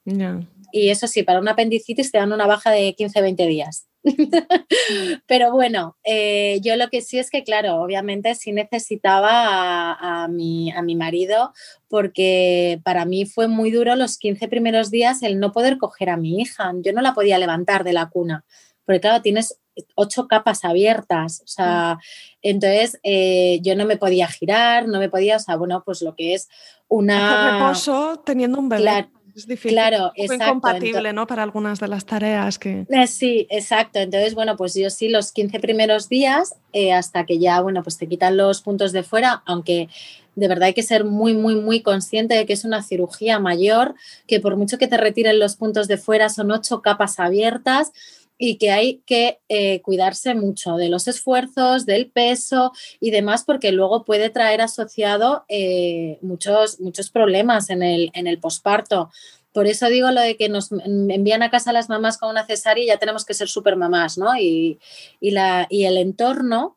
Y eso sí, para una apendicitis te dan una baja de 15-20 días. Pero bueno, eh, yo lo que sí es que, claro, obviamente sí necesitaba a, mi, a mi marido porque para mí fue muy duro los 15 primeros días el no poder coger a mi hija. Yo no la podía levantar de la cuna porque claro, tienes ocho capas abiertas, o sea, entonces eh, yo no me podía girar, no me podía, o sea, bueno, pues lo que es una... Reposo teniendo un bebé. Claro, es difícil. Claro, es incompatible, ¿no? Para algunas de las tareas que... Eh, sí, exacto. Entonces, bueno, pues yo sí los 15 primeros días, eh, hasta que ya, bueno, pues te quitan los puntos de fuera, aunque de verdad hay que ser muy, muy, muy consciente de que es una cirugía mayor, que por mucho que te retiren los puntos de fuera, son ocho capas abiertas y que hay que eh, cuidarse mucho de los esfuerzos, del peso y demás, porque luego puede traer asociado eh, muchos, muchos problemas en el, en el posparto por eso digo lo de que nos envían a casa las mamás con una cesárea y ya tenemos que ser súper mamás, ¿no? Y, la, y el entorno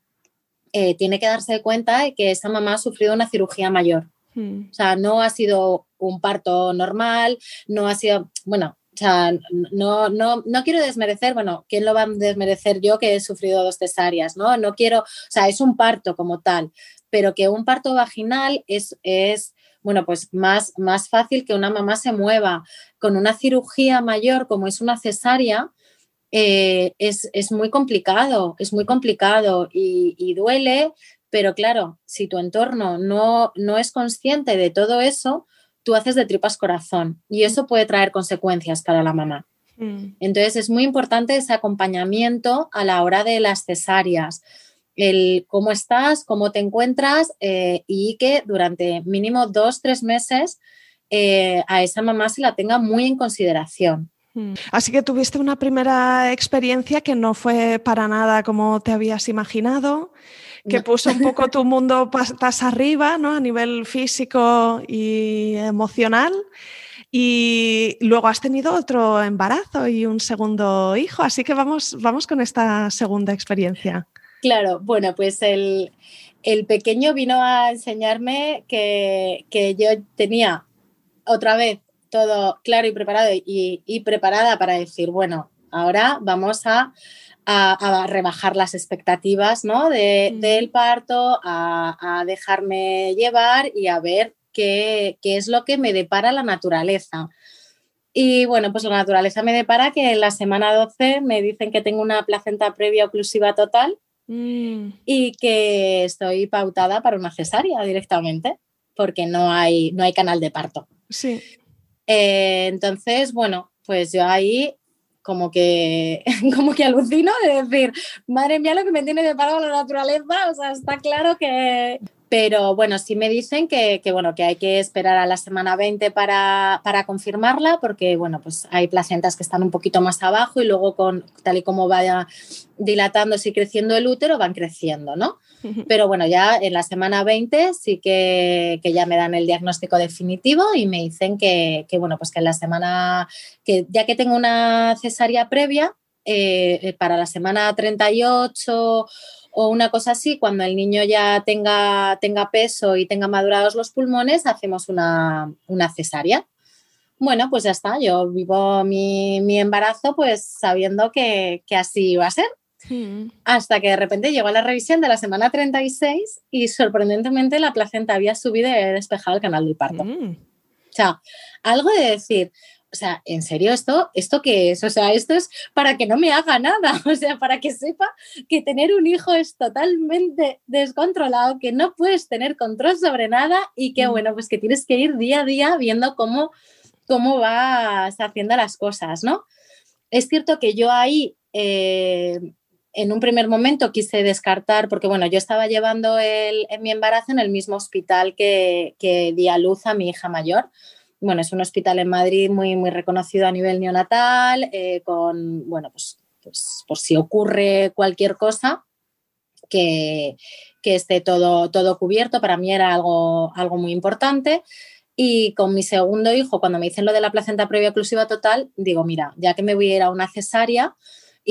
eh, tiene que darse cuenta de que esa mamá ha sufrido una cirugía mayor. Hmm. O sea, no ha sido un parto normal, no ha sido, bueno, sea, no, no, no quiero desmerecer, bueno, ¿quién lo va a desmerecer yo que he sufrido dos cesáreas? No, no quiero, o sea, es un parto como tal, pero que un parto vaginal es, es bueno, pues más, más fácil que una mamá se mueva. Con una cirugía mayor como es una cesárea, eh, es, muy complicado, es muy complicado y, duele, pero claro, si tu entorno no, no es consciente de todo eso, tú haces de tripas corazón y eso puede traer consecuencias para la mamá. Mm. Entonces es muy importante ese acompañamiento a la hora de las cesáreas el cómo estás, cómo te encuentras eh, y que durante mínimo dos, tres meses eh, a esa mamá se la tenga muy en consideración. Hmm. Así que tuviste una primera experiencia que no fue para nada como te habías imaginado, que puso un poco tu mundo patas arriba, ¿no? A nivel físico y emocional. Y luego has tenido otro embarazo y un segundo hijo, así que vamos, vamos con esta segunda experiencia. Claro, bueno, pues el, pequeño vino a enseñarme que, yo tenía otra vez todo claro y preparado y, preparada para decir, bueno, ahora vamos a, rebajar las expectativas ¿no? de, mm. del parto, a, dejarme llevar y a ver qué, qué es lo que me depara la naturaleza. Y bueno, pues la naturaleza me depara que en la semana 12 me dicen que tengo una placenta previa oclusiva total Mm. y que estoy pautada para una cesárea directamente, porque no hay, no hay canal de parto. Sí. Eh, entonces, bueno, pues yo ahí como que, como que alucino de decir, madre mía, lo que me tiene de la naturaleza, o sea, está claro que, pero bueno, sí me dicen que, bueno, que hay que esperar a la semana 20 para, confirmarla, porque bueno, pues hay placentas que están un poquito más abajo y luego con tal y como vaya dilatándose y creciendo el útero, van creciendo, ¿no? Pero bueno, ya en la semana 20 sí que, ya me dan el diagnóstico definitivo y me dicen que, bueno, pues que en la semana, que ya que tengo una cesárea previa, eh, para la semana 38 o una cosa así, cuando el niño ya tenga, tenga peso y tenga madurados los pulmones, hacemos una, cesárea. Bueno, pues ya está, yo vivo mi, embarazo pues sabiendo que, así iba a ser. Hmm. Hasta que de repente llegó la revisión de la semana 36 y sorprendentemente la placenta había subido y despejado el canal del parto. O sea, algo de decir, o sea, ¿en serio esto, esto qué es? O sea, esto es para que no me haga nada, o sea, para que sepa que tener un hijo es totalmente descontrolado, que no puedes tener control sobre nada y que, mm. bueno, pues que tienes que ir día a día viendo cómo, cómo vas haciendo las cosas, ¿no? Es cierto que yo ahí... Eh, en un primer momento quise descartar, porque bueno, yo estaba llevando el, en mi embarazo en el mismo hospital que, que di a luz a mi hija mayor bueno, es un hospital en Madrid muy, muy reconocido a nivel neonatal, eh, con, bueno, pues, pues, por si ocurre cualquier cosa, que, esté todo, todo cubierto, para mí era algo, algo muy importante. Y con mi segundo hijo, cuando me dicen lo de la placenta previa oclusiva total, digo, mira, ya que me voy a ir a una cesárea,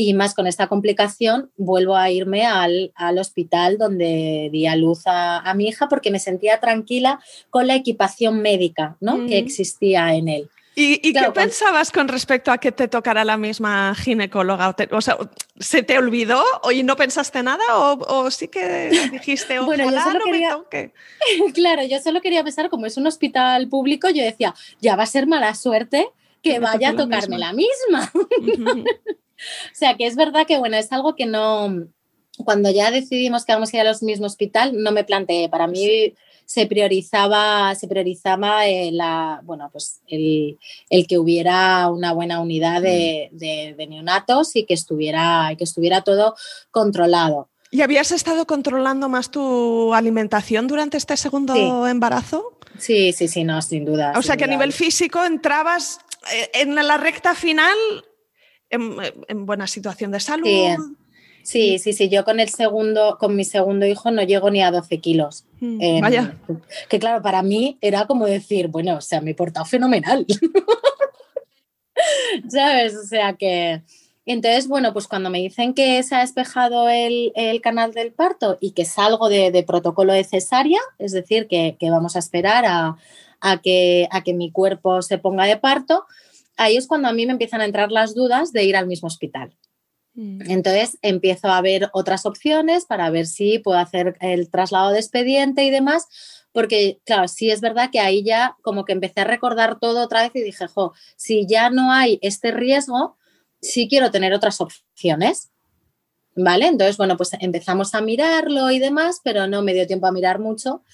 y más con esta complicación, vuelvo a irme al, hospital donde di a luz a, mi hija porque me sentía tranquila con la equipación médica ¿no? que existía en él. ¿Y, qué pensabas con respecto a que te tocara la misma ginecóloga? O sea, ¿se te olvidó y no pensaste nada o, sí que dijiste, bueno, yo solo quería... claro, yo solo quería pensar, como es un hospital público, yo decía, ya va a ser mala suerte que vaya a tocarme la misma. O sea, que es verdad que, bueno, es algo que no, cuando ya decidimos que vamos a ir al mismo hospital, no me planteé. Para mí se priorizaba, se priorizaba eh, la, bueno, pues el, que hubiera una buena unidad de, mm. neonatos y que estuviera, que estuviera todo controlado. ¿Y habías estado controlando más tu alimentación durante este segundo embarazo? Sí, sí, sí, no, sin duda. O sea que a nivel físico entrabas eh, en la recta final en, buena situación de salud. Sí. Sí, sí, Yo con el segundo, con mi segundo hijo no llego ni a 12 kilos. Mm, vaya. Que claro, para mí era como decir, bueno, o sea, me he portado fenomenal. ¿sabes? O sea que... Entonces, bueno, pues cuando me dicen que se ha despejado el, canal del parto y que salgo de, protocolo de cesárea, es decir, que, vamos a esperar a, que, a que mi cuerpo se ponga de parto, ahí es cuando a mí me empiezan a entrar las dudas de ir al mismo hospital. Mm. Entonces empiezo a ver otras opciones para ver si puedo hacer el traslado de expediente y demás, porque claro, sí es verdad que ahí ya como que empecé a recordar todo otra vez y dije, jo, si ya no hay este riesgo, sí quiero tener otras opciones. ¿Vale? Entonces, bueno, pues empezamos a mirarlo y demás, pero no me dio tiempo a mirar mucho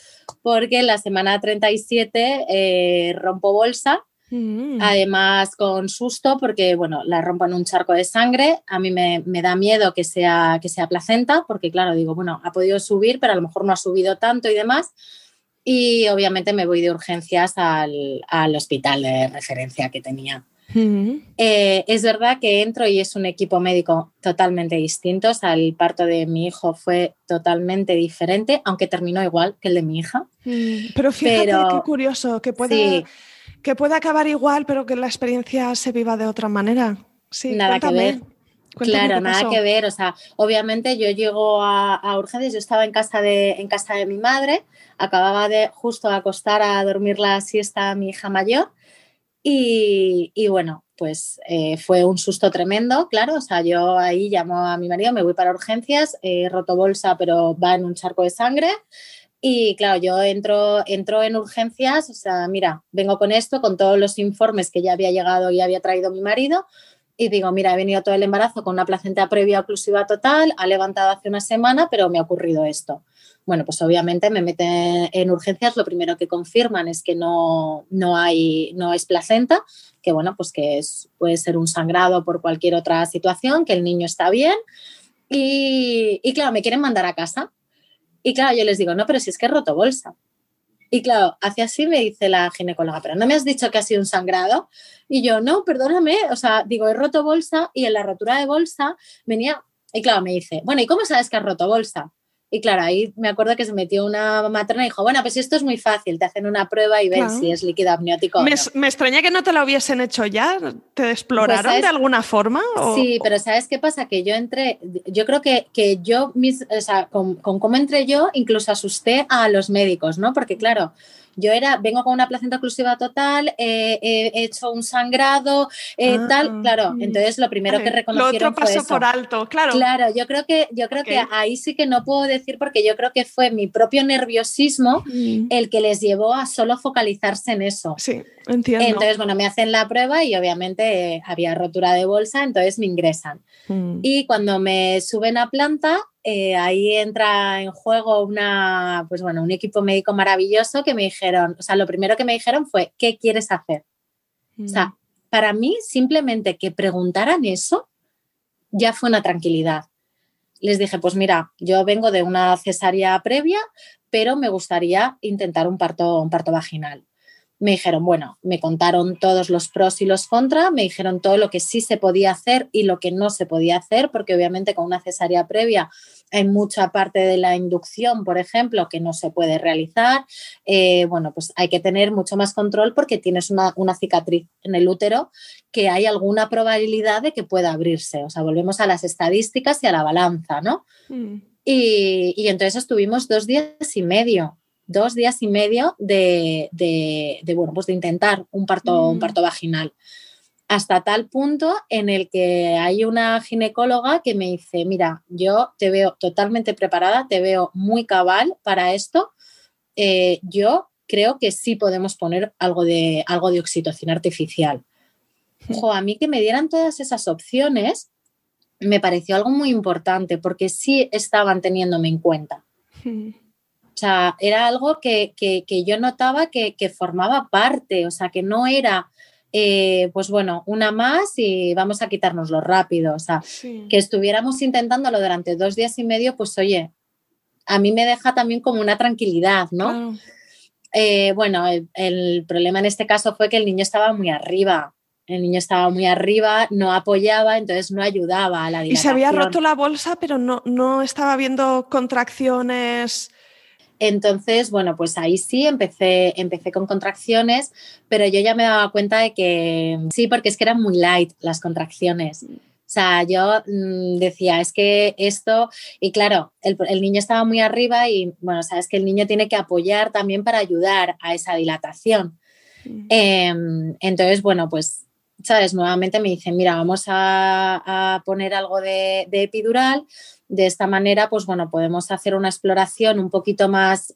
porque la semana 37 eh, rompo bolsa Mm. Además, con susto, porque bueno, la rompo en un charco de sangre. A mí me, da miedo que sea, que sea placenta, porque claro, digo, bueno, ha podido subir, pero a lo mejor no ha subido tanto y demás. Y obviamente me voy de urgencias al, hospital de referencia que tenía. Mm. Eh, es verdad que entro y es un equipo médico totalmente distinto. O sea, el parto de mi hijo fue totalmente diferente, aunque terminó igual que el de mi hija. Mm. Pero fíjate qué curioso que puede que puede acabar igual, pero que la experiencia se viva de otra manera. Sí, nada que ver. claro, nada que ver. O sea, obviamente yo llego a, urgencias, yo estaba en casa, de, en casa de mi madre, acababa de justo acostar a dormir la siesta a mi hija mayor y, bueno, pues eh, fue un susto tremendo, claro. O sea, yo ahí llamo a mi marido, me voy para urgencias, he roto bolsa, pero va en un charco de sangre. Y claro, yo entro, entro en urgencias, o sea, mira, vengo con esto, con todos los informes que ya había llegado y había traído mi marido, y digo, mira, he venido todo el embarazo con una placenta previa oclusiva total, ha levantado hace una semana, pero me ha ocurrido esto. Bueno, pues obviamente me meten en urgencias, lo primero que confirman es que no, no, hay, no es placenta, que bueno, pues que puede ser un sangrado por cualquier otra situación, que el niño está bien. Y, y claro, me quieren mandar a casa. Y claro, yo les digo, no, pero si es que he roto bolsa. Y claro, hacia así me dice la ginecóloga, pero no me has dicho que ha sido un sangrado. Y yo, no, perdóname, o sea, digo, he roto bolsa y en la rotura de bolsa venía, y claro, me dice, bueno, ¿y cómo sabes que has roto bolsa? Y claro, ahí me acuerdo que se metió una matrona y dijo, bueno, pues esto es muy fácil, te hacen una prueba y ven si es líquido amniótico. Me, me, extraña que no te lo hubiien hecho ya, ¿te exploraron pues, de alguna forma? Sí, pero ¿sabes qué pasa? Que yo entré, yo creo que, que yo, mis, o sea, con, con cómo entré yo, incluso asusté a los médicos, ¿no? Porque claro, yo era, vengo con una placenta oclusiva total, he hecho un sangrado, eh, ah, tal, claro. Entonces lo primero que reconocieron lo otro pasó por alto, claro. Claro, yo creo que, yo creo que ahí sí que no puedo decir porque yo creo que fue mi propio nerviosismo mm. el que les llevó a solo focalizarse en eso. Sí, entiendo. Entonces, bueno, me hacen la prueba y obviamente había rotura de bolsa, entonces me ingresan. Mm. Y cuando me suben a planta, eh, ahí entra en juego una, pues bueno, un equipo médico maravilloso que me dijeron, o sea, lo primero que me dijeron fue, ¿qué quieres hacer? O sea, mm. para mí simplemente que preguntaran eso ya fue una tranquilidad. Les dije, pues mira, yo vengo de una cesárea previa, pero me gustaría intentar un parto, un parto vaginal me dijeron, bueno, me contaron todos los pros y los contras, me dijeron todo lo que sí se podía hacer y lo que no se podía hacer, porque obviamente con una cesárea previa hay mucha parte de la inducción, por ejemplo, que no se puede realizar. Eh, bueno, pues hay que tener mucho más control porque tienes una, cicatriz en el útero que hay alguna probabilidad de que pueda abrirse. O sea, volvemos a las estadísticas y a la balanza, ¿no? Mm. Y, y entonces estuvimos dos días y medio dos días y medio de, bueno, pues de intentar un parto, un mm. parto vaginal. Hasta tal punto en el que hay una ginecóloga que me dice, mira, yo te veo totalmente preparada, te veo muy cabal para esto. Eh, yo creo que sí podemos poner algo de, algo de oxitocina artificial. Ojo, a mí que me dieran todas esas opciones me pareció algo muy importante porque sí estaban teniéndome en cuenta. O sea, era algo que, yo notaba que, formaba parte, o sea, que no era, eh, pues bueno, una más y vamos a quitárnoslo rápido, o sea, que estuviéramos intentándolo durante dos días y medio, pues oye, a mí me deja también como una tranquilidad, ¿no? Eh, bueno, el, problema en este caso fue que el niño estaba muy arriba. El niño estaba muy arriba, no apoyaba, entonces no ayudaba a la dilatación. Y se había roto la bolsa, pero no, no estaba viendo contracciones Entonces, bueno, pues ahí sí empecé, empecé con contracciones, pero yo ya me daba cuenta de que sí, porque es que eran muy light las contracciones. O sea, yo mm, decía, es que esto, y claro, el, el, niño estaba muy arriba y bueno, sabes que el niño tiene que apoyar también para ayudar a esa dilatación. Eh, entonces, bueno, pues, sabes, nuevamente me dicen, mira, vamos a, a poner algo de, de epidural. De esta manera, pues bueno, podemos hacer una exploración un poquito más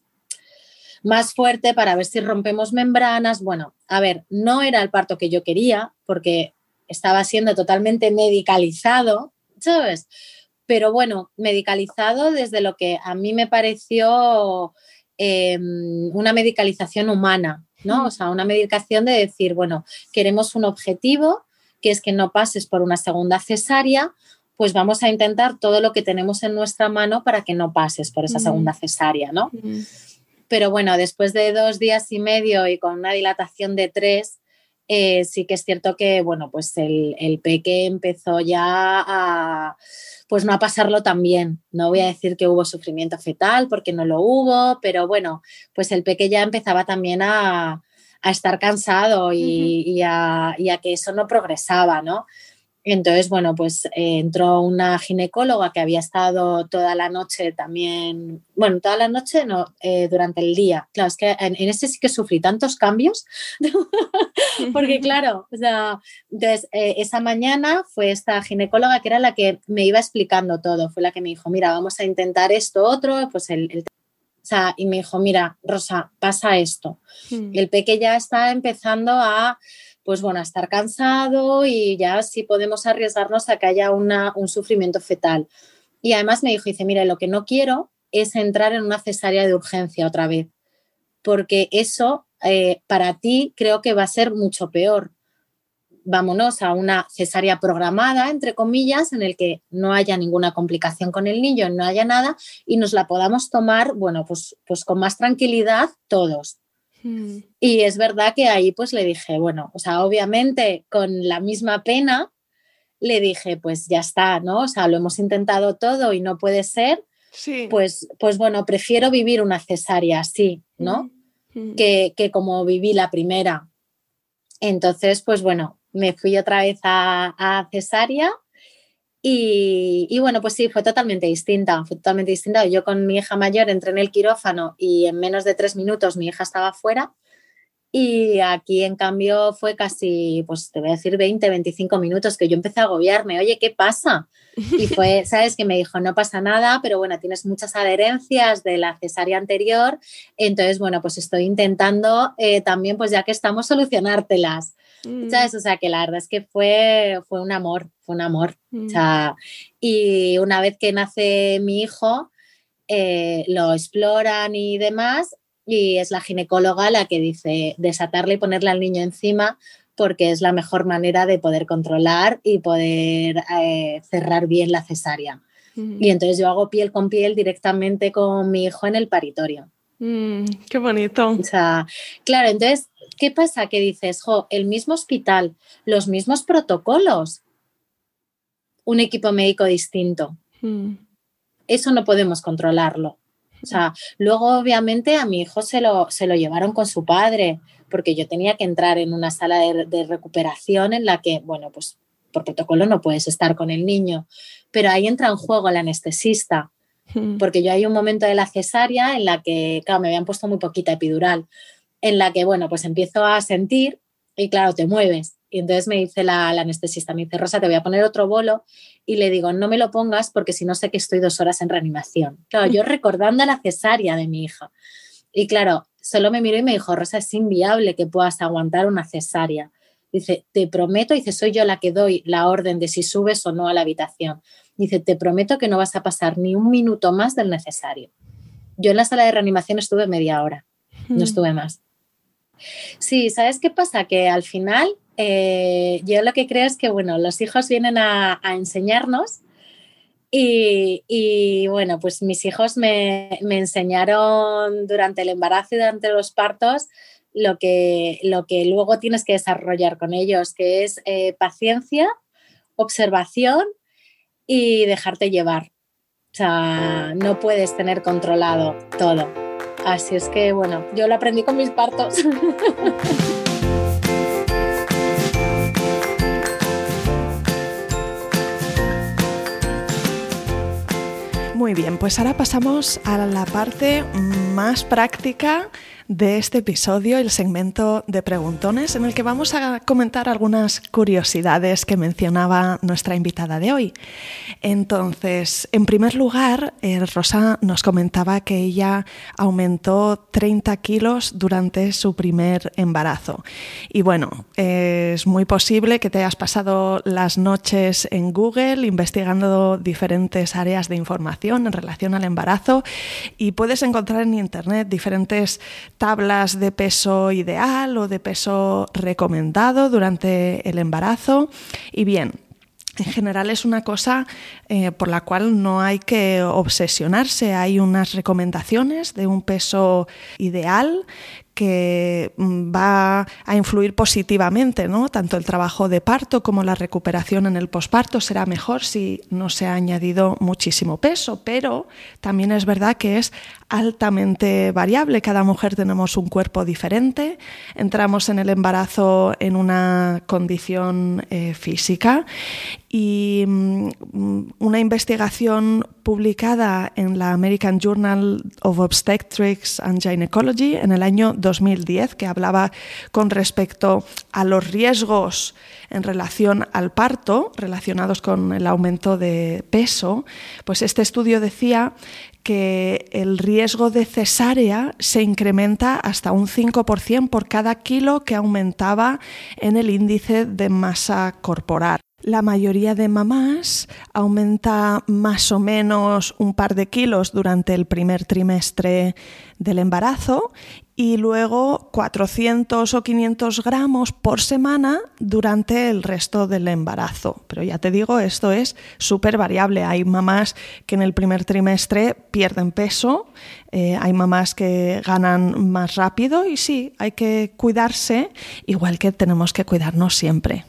más fuerte para ver si rompemos membranas. Bueno, a ver, no era el parto que yo quería porque estaba siendo totalmente medicalizado, ¿sabes? Pero bueno, medicalizado desde lo que a mí me pareció eh, una medicalización humana, ¿no? O sea, una medicación de decir, bueno, queremos un objetivo, que es que no pases por una segunda cesárea, pues vamos a intentar todo lo que tenemos en nuestra mano para que no pases por esa segunda cesárea, ¿no? Pero bueno, después de dos días y medio y con una dilatación de tres, eh, sí que es cierto que, bueno, pues el, el, peque empezó ya a, pues no a pasarlo tan bien. No voy a decir que hubo sufrimiento fetal porque no lo hubo, pero bueno, pues el peque ya empezaba también a, a estar cansado y, uh -huh. y, a, y, a, que eso no progresaba, ¿no? Entonces, bueno, pues eh, entró una ginecóloga que había estado toda la noche también, bueno, toda la noche, no, eh, durante el día. Claro, es que en, en este sí que sufrí tantos cambios, porque claro, o sea, entonces eh, esa mañana fue esta ginecóloga que era la que me iba explicando todo, fue la que me dijo, mira, vamos a intentar esto, otro, pues el, el o sea, y me dijo, mira, Rosa, pasa esto. Mm. El peque ya está empezando a pues bueno, a estar cansado y ya sí podemos arriesgarnos a que haya una, un sufrimiento fetal. Y además me dijo, dice, mira, lo que no quiero es entrar en una cesárea de urgencia otra vez, porque eso eh, para ti creo que va a ser mucho peor. Vámonos a una cesárea programada, entre comillas, en el que no haya ninguna complicación con el niño, no haya nada y nos la podamos tomar, bueno, pues, pues con más tranquilidad todos. Mm. Y es verdad que ahí pues le dije, bueno, o sea, obviamente con la misma pena, le dije, pues ya está, ¿no? O sea, lo hemos intentado todo y no puede ser, sí. pues, pues bueno, prefiero vivir una cesárea así, ¿no? Mm. Que, que, como viví la primera. Entonces, pues bueno, me fui otra vez a, a cesárea y, y, bueno, pues sí, fue totalmente distinta, fue totalmente distinta. Yo con mi hija mayor entré en el quirófano y en menos de tres minutos mi hija estaba fuera. Y aquí, en cambio, fue casi, pues te voy a decir, 20, 25 minutos que yo empecé a agobiarme. Oye, ¿qué pasa? Y fue, ¿sabes? Que me dijo, no pasa nada, pero bueno, tienes muchas adherencias de la cesárea anterior. Entonces, bueno, pues estoy intentando eh, también, pues ya que estamos, solucionártelas. Mm. ¿Sabes? O sea, que la verdad es que fue, fue un amor, fue un amor. Mm. O sea, y una vez que nace mi hijo, eh, lo exploran y demás, y es la ginecóloga la que dice desatarle y ponerle al niño encima porque es la mejor manera de poder controlar y poder eh, cerrar bien la cesárea. Mm. Y entonces yo hago piel con piel directamente con mi hijo en el paritorio. Mm, qué bonito. O sea, claro, entonces, ¿qué pasa? Que dices, jo, el mismo hospital, los mismos protocolos, un equipo médico distinto. Mm. Eso no podemos controlarlo. O sea, luego obviamente a mi hijo se lo, se lo llevaron con su padre, porque yo tenía que entrar en una sala de, de, recuperación en la que, bueno, pues por protocolo no puedes estar con el niño, pero ahí entra en juego el anestesista, porque yo hay un momento de la cesárea en la que, claro, me habían puesto muy poquita epidural, en la que, bueno, pues empiezo a sentir y claro, te mueves. Y entonces me dice la, la, anestesista, me dice, Rosa, te voy a poner otro bolo. Y le digo, no me lo pongas porque si no sé que estoy dos horas en reanimación. Claro, yo recordando la cesárea de mi hija. Y claro, solo me miró y me dijo, Rosa, es inviable que puedas aguantar una cesárea. Dice, te prometo, dice, soy yo la que doy la orden de si subes o no a la habitación. Dice, te prometo que no vas a pasar ni un minuto más del necesario. Yo en la sala de reanimación estuve media hora, no estuve más. Sí, ¿sabes qué pasa? Que al final eh, yo lo que creo es que, bueno, los hijos vienen a, enseñarnos y, y, bueno, pues mis hijos me, me, enseñaron durante el embarazo y durante los partos lo que, lo que luego tienes que desarrollar con ellos, que es eh, paciencia, observación y dejarte llevar. O sea, no puedes tener controlado todo. Así es que, bueno, yo lo aprendí con mis partos. Muy bien, pues ahora pasamos a la parte más práctica de este episodio, el segmento de preguntones, en el que vamos a comentar algunas curiosidades que mencionaba nuestra invitada de hoy. Entonces, en primer lugar, eh, Rosa nos comentaba que ella aumentó 30 kilos durante su primer embarazo. Y bueno, es muy posible que te hayas pasado las noches en Google investigando diferentes áreas de información en relación al embarazo y puedes encontrar en Internet diferentes tablas de peso ideal o de peso recomendado durante el embarazo. Y bien, en general es una cosa eh, por la cual no hay que obsesionarse. Hay unas recomendaciones de un peso ideal que mm, va a influir positivamente, ¿no? Tanto el trabajo de parto como la recuperación en el posparto será mejor si no se ha añadido muchísimo peso, pero también es verdad que es altamente variable. Cada mujer tenemos un cuerpo diferente, entramos en el embarazo en una condición eh, física y mm, una investigación publicada en la American Journal of Obstetrics and Gynecology en el año 2010 que hablaba con respecto a los riesgos en relación al parto relacionados con el aumento de peso, pues este estudio decía que el riesgo de cesárea se incrementa hasta un 5% por cada kilo que aumentaba en el índice de masa corporal. La mayoría de mamás aumenta más o menos un par de kilos durante el primer trimestre del embarazo y luego 400 o 500 gramos por semana durante el resto del embarazo. Pero ya te digo, esto es súper variable. Hay mamás que en el primer trimestre pierden peso, eh, hay mamás que ganan más rápido y sí, hay que cuidarse igual que tenemos que cuidarnos siempre.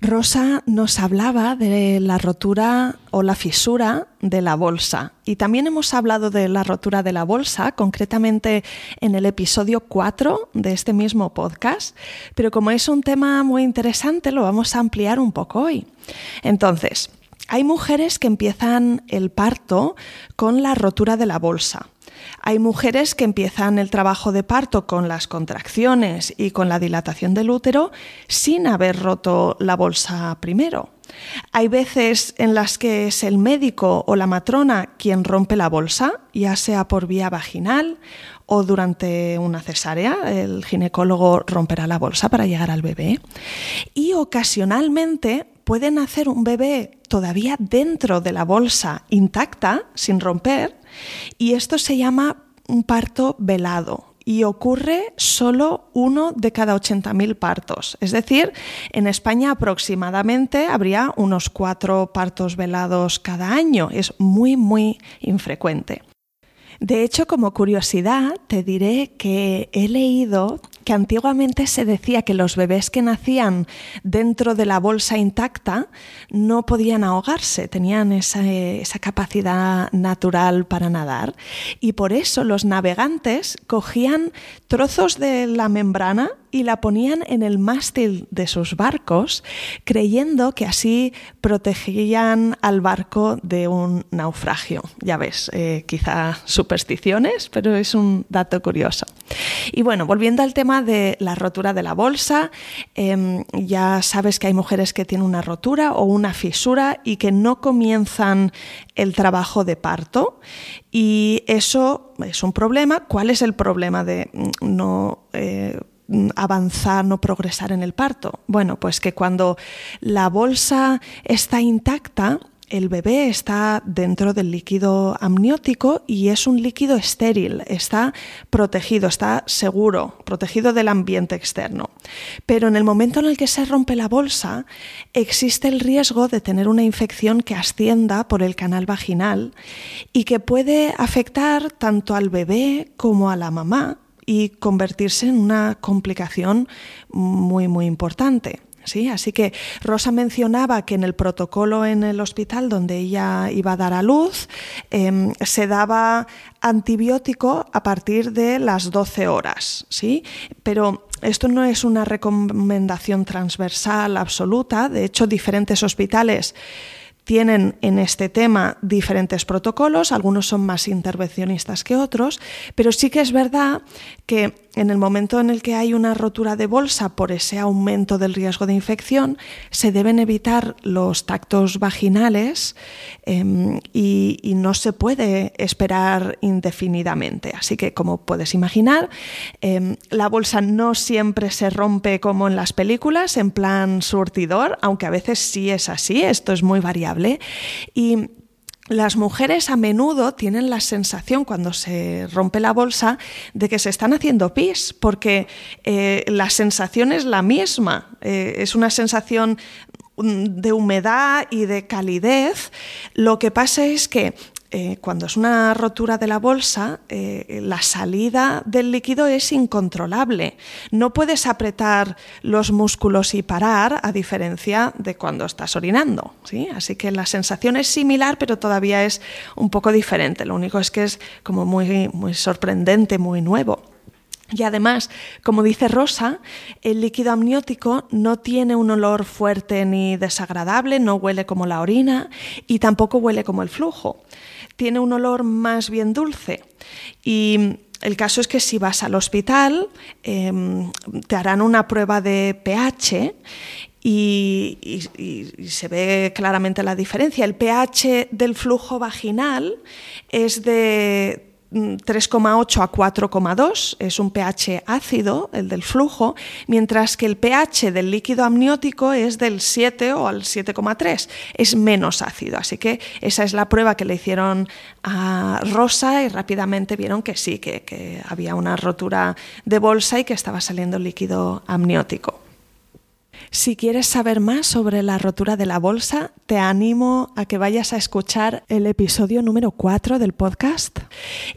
Rosa nos hablaba de la rotura o la fisura de la bolsa y también hemos hablado de la rotura de la bolsa, concretamente en el episodio 4 de este mismo podcast, pero como es un tema muy interesante lo vamos a ampliar un poco hoy. Entonces, hay mujeres que empiezan el parto con la rotura de la bolsa. Hay mujeres que empiezan el trabajo de parto con las contracciones y con la dilatación del útero sin haber roto la bolsa primero. Hay veces en las que es el médico o la matrona quien rompe la bolsa, ya sea por vía vaginal o durante una cesárea, el ginecólogo romperá la bolsa para llegar al bebé. Y ocasionalmente puede nacer un bebé todavía dentro de la bolsa intacta, sin romper, y esto se llama un parto velado y ocurre solo uno de cada 80.000 partos. Es decir, en España aproximadamente habría unos cuatro partos velados cada año. Es muy, muy infrecuente. De hecho, como curiosidad, te diré que he leído que antiguamente se decía que los bebés que nacían dentro de la bolsa intacta no podían ahogarse, tenían esa, capacidad natural para nadar. Y por eso los navegantes cogían trozos de la membrana y la ponían en el mástil de sus barcos, creyendo que así protegían al barco de un naufragio. Ya ves, eh, quizá supersticiones, pero es un dato curioso. Y bueno, volviendo al tema de la rotura de la bolsa, em, ya sabes que hay mujeres que tienen una rotura o una fisura y que no comienzan el trabajo de parto. Y eso es un problema. ¿Cuál es el problema de no... Eh, avanzar, no progresar en el parto? Bueno, pues que cuando la bolsa está intacta, el bebé está dentro del líquido amniótico y es un líquido estéril, está protegido, está seguro, protegido del ambiente externo. Pero en el momento en el que se rompe la bolsa, existe el riesgo de tener una infección que ascienda por el canal vaginal y que puede afectar tanto al bebé como a la mamá y convertirse en una complicación muy, muy importante. ¿sí? Así que Rosa mencionaba que en el protocolo en el hospital donde ella iba a dar a luz em, se daba antibiótico a partir de las 12 horas, ¿sí? Pero esto no es una recomendación transversal absoluta, de hecho diferentes hospitales tienen en este tema diferentes protocolos, algunos son más intervencionistas que otros, pero sí que es verdad que en el momento en el que hay una rotura de bolsa por ese aumento del riesgo de infección, se deben evitar los tactos vaginales em, y, no se puede esperar indefinidamente. Así que, como puedes imaginar, em, la bolsa no siempre se rompe como en las películas, en plan surtidor, aunque a veces sí es así, esto es muy variable. Y las mujeres a menudo tienen la sensación cuando se rompe la bolsa de que se están haciendo pis, porque eh, la sensación es la misma, eh, es una sensación mm, de humedad y de calidez. Lo que pasa es que eh, cuando es una rotura de la bolsa, eh, la salida del líquido es incontrolable. No puedes apretar los músculos y parar, a diferencia de cuando estás orinando. ¿sí? Así que la sensación es similar, pero todavía es un poco diferente. Lo único es que es como muy, muy sorprendente, muy nuevo. Y además, como dice Rosa, el líquido amniótico no tiene un olor fuerte ni desagradable, no huele como la orina y tampoco huele como el flujo tiene un olor más bien dulce. Y el caso es que si vas al hospital, em, te harán una prueba de pH y, y, se ve claramente la diferencia. El pH del flujo vaginal es de 3,8 a 4,2 es un pH ácido, el del flujo, mientras que el pH del líquido amniótico es del 7 o al 7,3, es menos ácido. Así que esa es la prueba que le hicieron a Rosa y rápidamente vieron que sí, que, que había una rotura de bolsa y que estaba saliendo líquido amniótico. Si quieres saber más sobre la rotura de la bolsa, te animo a que vayas a escuchar el episodio número 4 del podcast.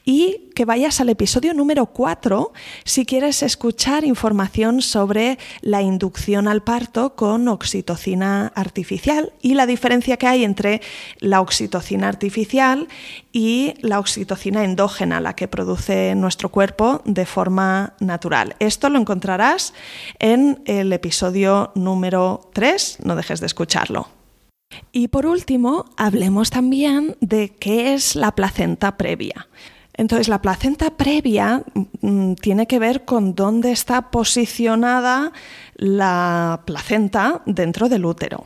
Y que vayas al episodio número 4 si quieres escuchar información sobre la inducción al parto con oxitocina artificial y la diferencia que hay entre la oxitocina artificial y la oxitocina endógena, la que produce nuestro cuerpo de forma natural. Esto lo encontrarás en el episodio número 3, no dejes de escucharlo. Y por último, hablemos también de qué es la placenta previa. Entonces, la placenta previa mm, tiene que ver con dónde está posicionada la placenta dentro del útero.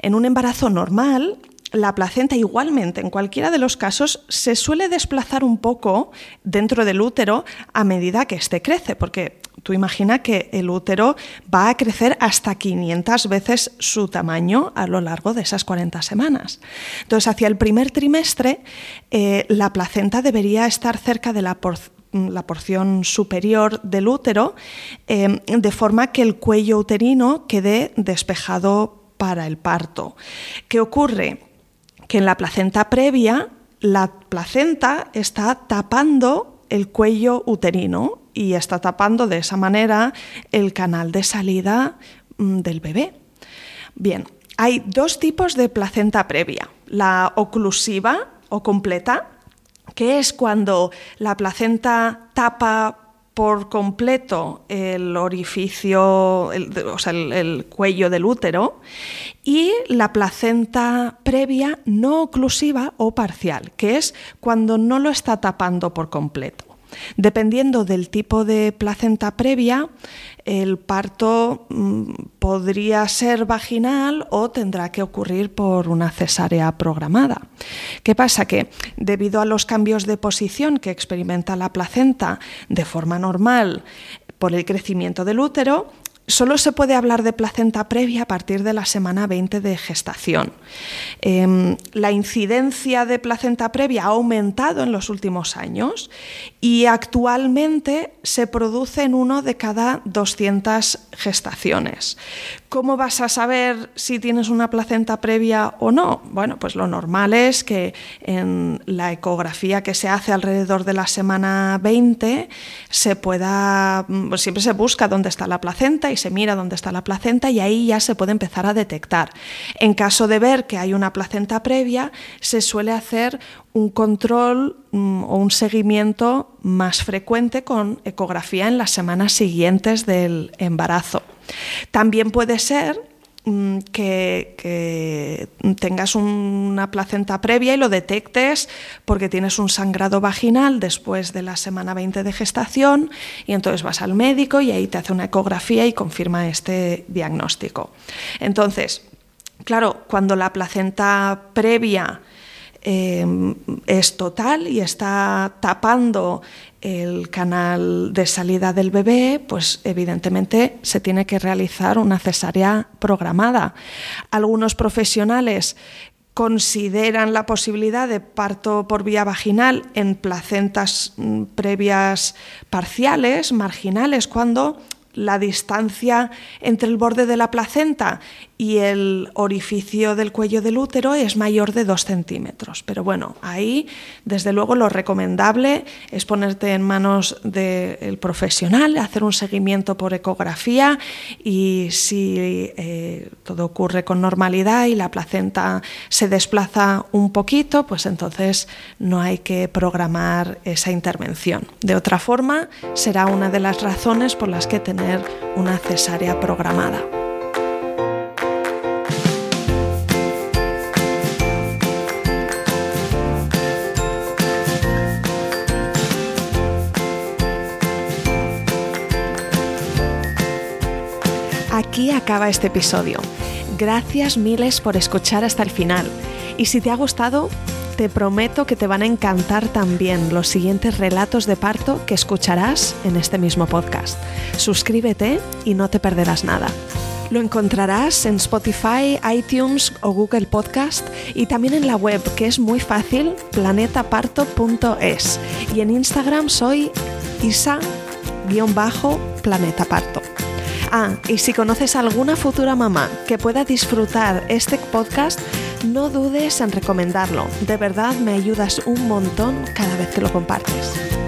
En un embarazo normal, la placenta igualmente, en cualquiera de los casos, se suele desplazar un poco dentro del útero a medida que éste crece, porque tú imagina que el útero va a crecer hasta 500 veces su tamaño a lo largo de esas 40 semanas. Entonces, hacia el primer trimestre, eh, la placenta debería estar cerca de la porción superior del útero, eh, de forma que el cuello uterino quede despejado para el parto. ¿Qué ocurre? que en la placenta previa la placenta está tapando el cuello uterino y está tapando de esa manera el canal de salida mm, del bebé. Bien, hay dos tipos de placenta previa, la oclusiva o completa, que es cuando la placenta tapa por completo el orificio, o sea, el, cuello del útero, y la placenta previa no oclusiva o parcial, que es cuando no lo está tapando por completo. Dependiendo del tipo de placenta previa, el parto mm, podría ser vaginal o tendrá que ocurrir por una cesárea programada. ¿Qué pasa? Que debido a los cambios de posición que experimenta la placenta de forma normal por el crecimiento del útero, Solo se puede hablar de placenta previa a partir de la semana 20 de gestación. Em, la incidencia de placenta previa ha aumentado en los últimos años y actualmente se produce en uno de cada 200 gestaciones, ¿Cómo vas a saber si tienes una placenta previa o no? Bueno, pues lo normal es que en la ecografía que se hace alrededor de la semana 20 se pueda, pues siempre se busca dónde está la placenta y se mira dónde está la placenta y ahí ya se puede empezar a detectar. En caso de ver que hay una placenta previa, se suele hacer un control mm, o un seguimiento más frecuente con ecografía en las semanas siguientes del embarazo. También puede ser mm, que, tengas una placenta previa y lo detectes porque tienes un sangrado vaginal después de la semana 20 de gestación y entonces vas al médico y ahí te hace una ecografía y confirma este diagnóstico. Entonces, claro, cuando la placenta previa Em, es total y está tapando el canal de salida del bebé, pues evidentemente se tiene que realizar una cesárea programada. Algunos profesionales consideran la posibilidad de parto por vía vaginal en placentas mm, previas parciales, marginales, cuando la distancia entre el borde de la placenta y el orificio del cuello del útero es mayor de 2 centímetros. Pero bueno, ahí desde luego lo recomendable es ponerte en manos del profesional, hacer un seguimiento por ecografía y si eh, todo ocurre con normalidad y la placenta se desplaza un poquito, pues entonces no hay que programar esa intervención. De otra forma, será una de las razones por las que tener una cesárea programada. Aquí acaba este episodio. Gracias miles por escuchar hasta el final. Y si te ha gustado, te prometo que te van a encantar también los siguientes relatos de parto que escucharás en este mismo podcast. Suscríbete y no te perderás nada. Lo encontrarás en Spotify, iTunes o Google Podcast y también en la web que es muy fácil, planetaparto.es. Y en Instagram soy isa-planetaparto. Ah, y si conoces a alguna futura mamá que pueda disfrutar este podcast, no dudes en recomendarlo. De verdad me ayudas un montón cada vez que lo compartes.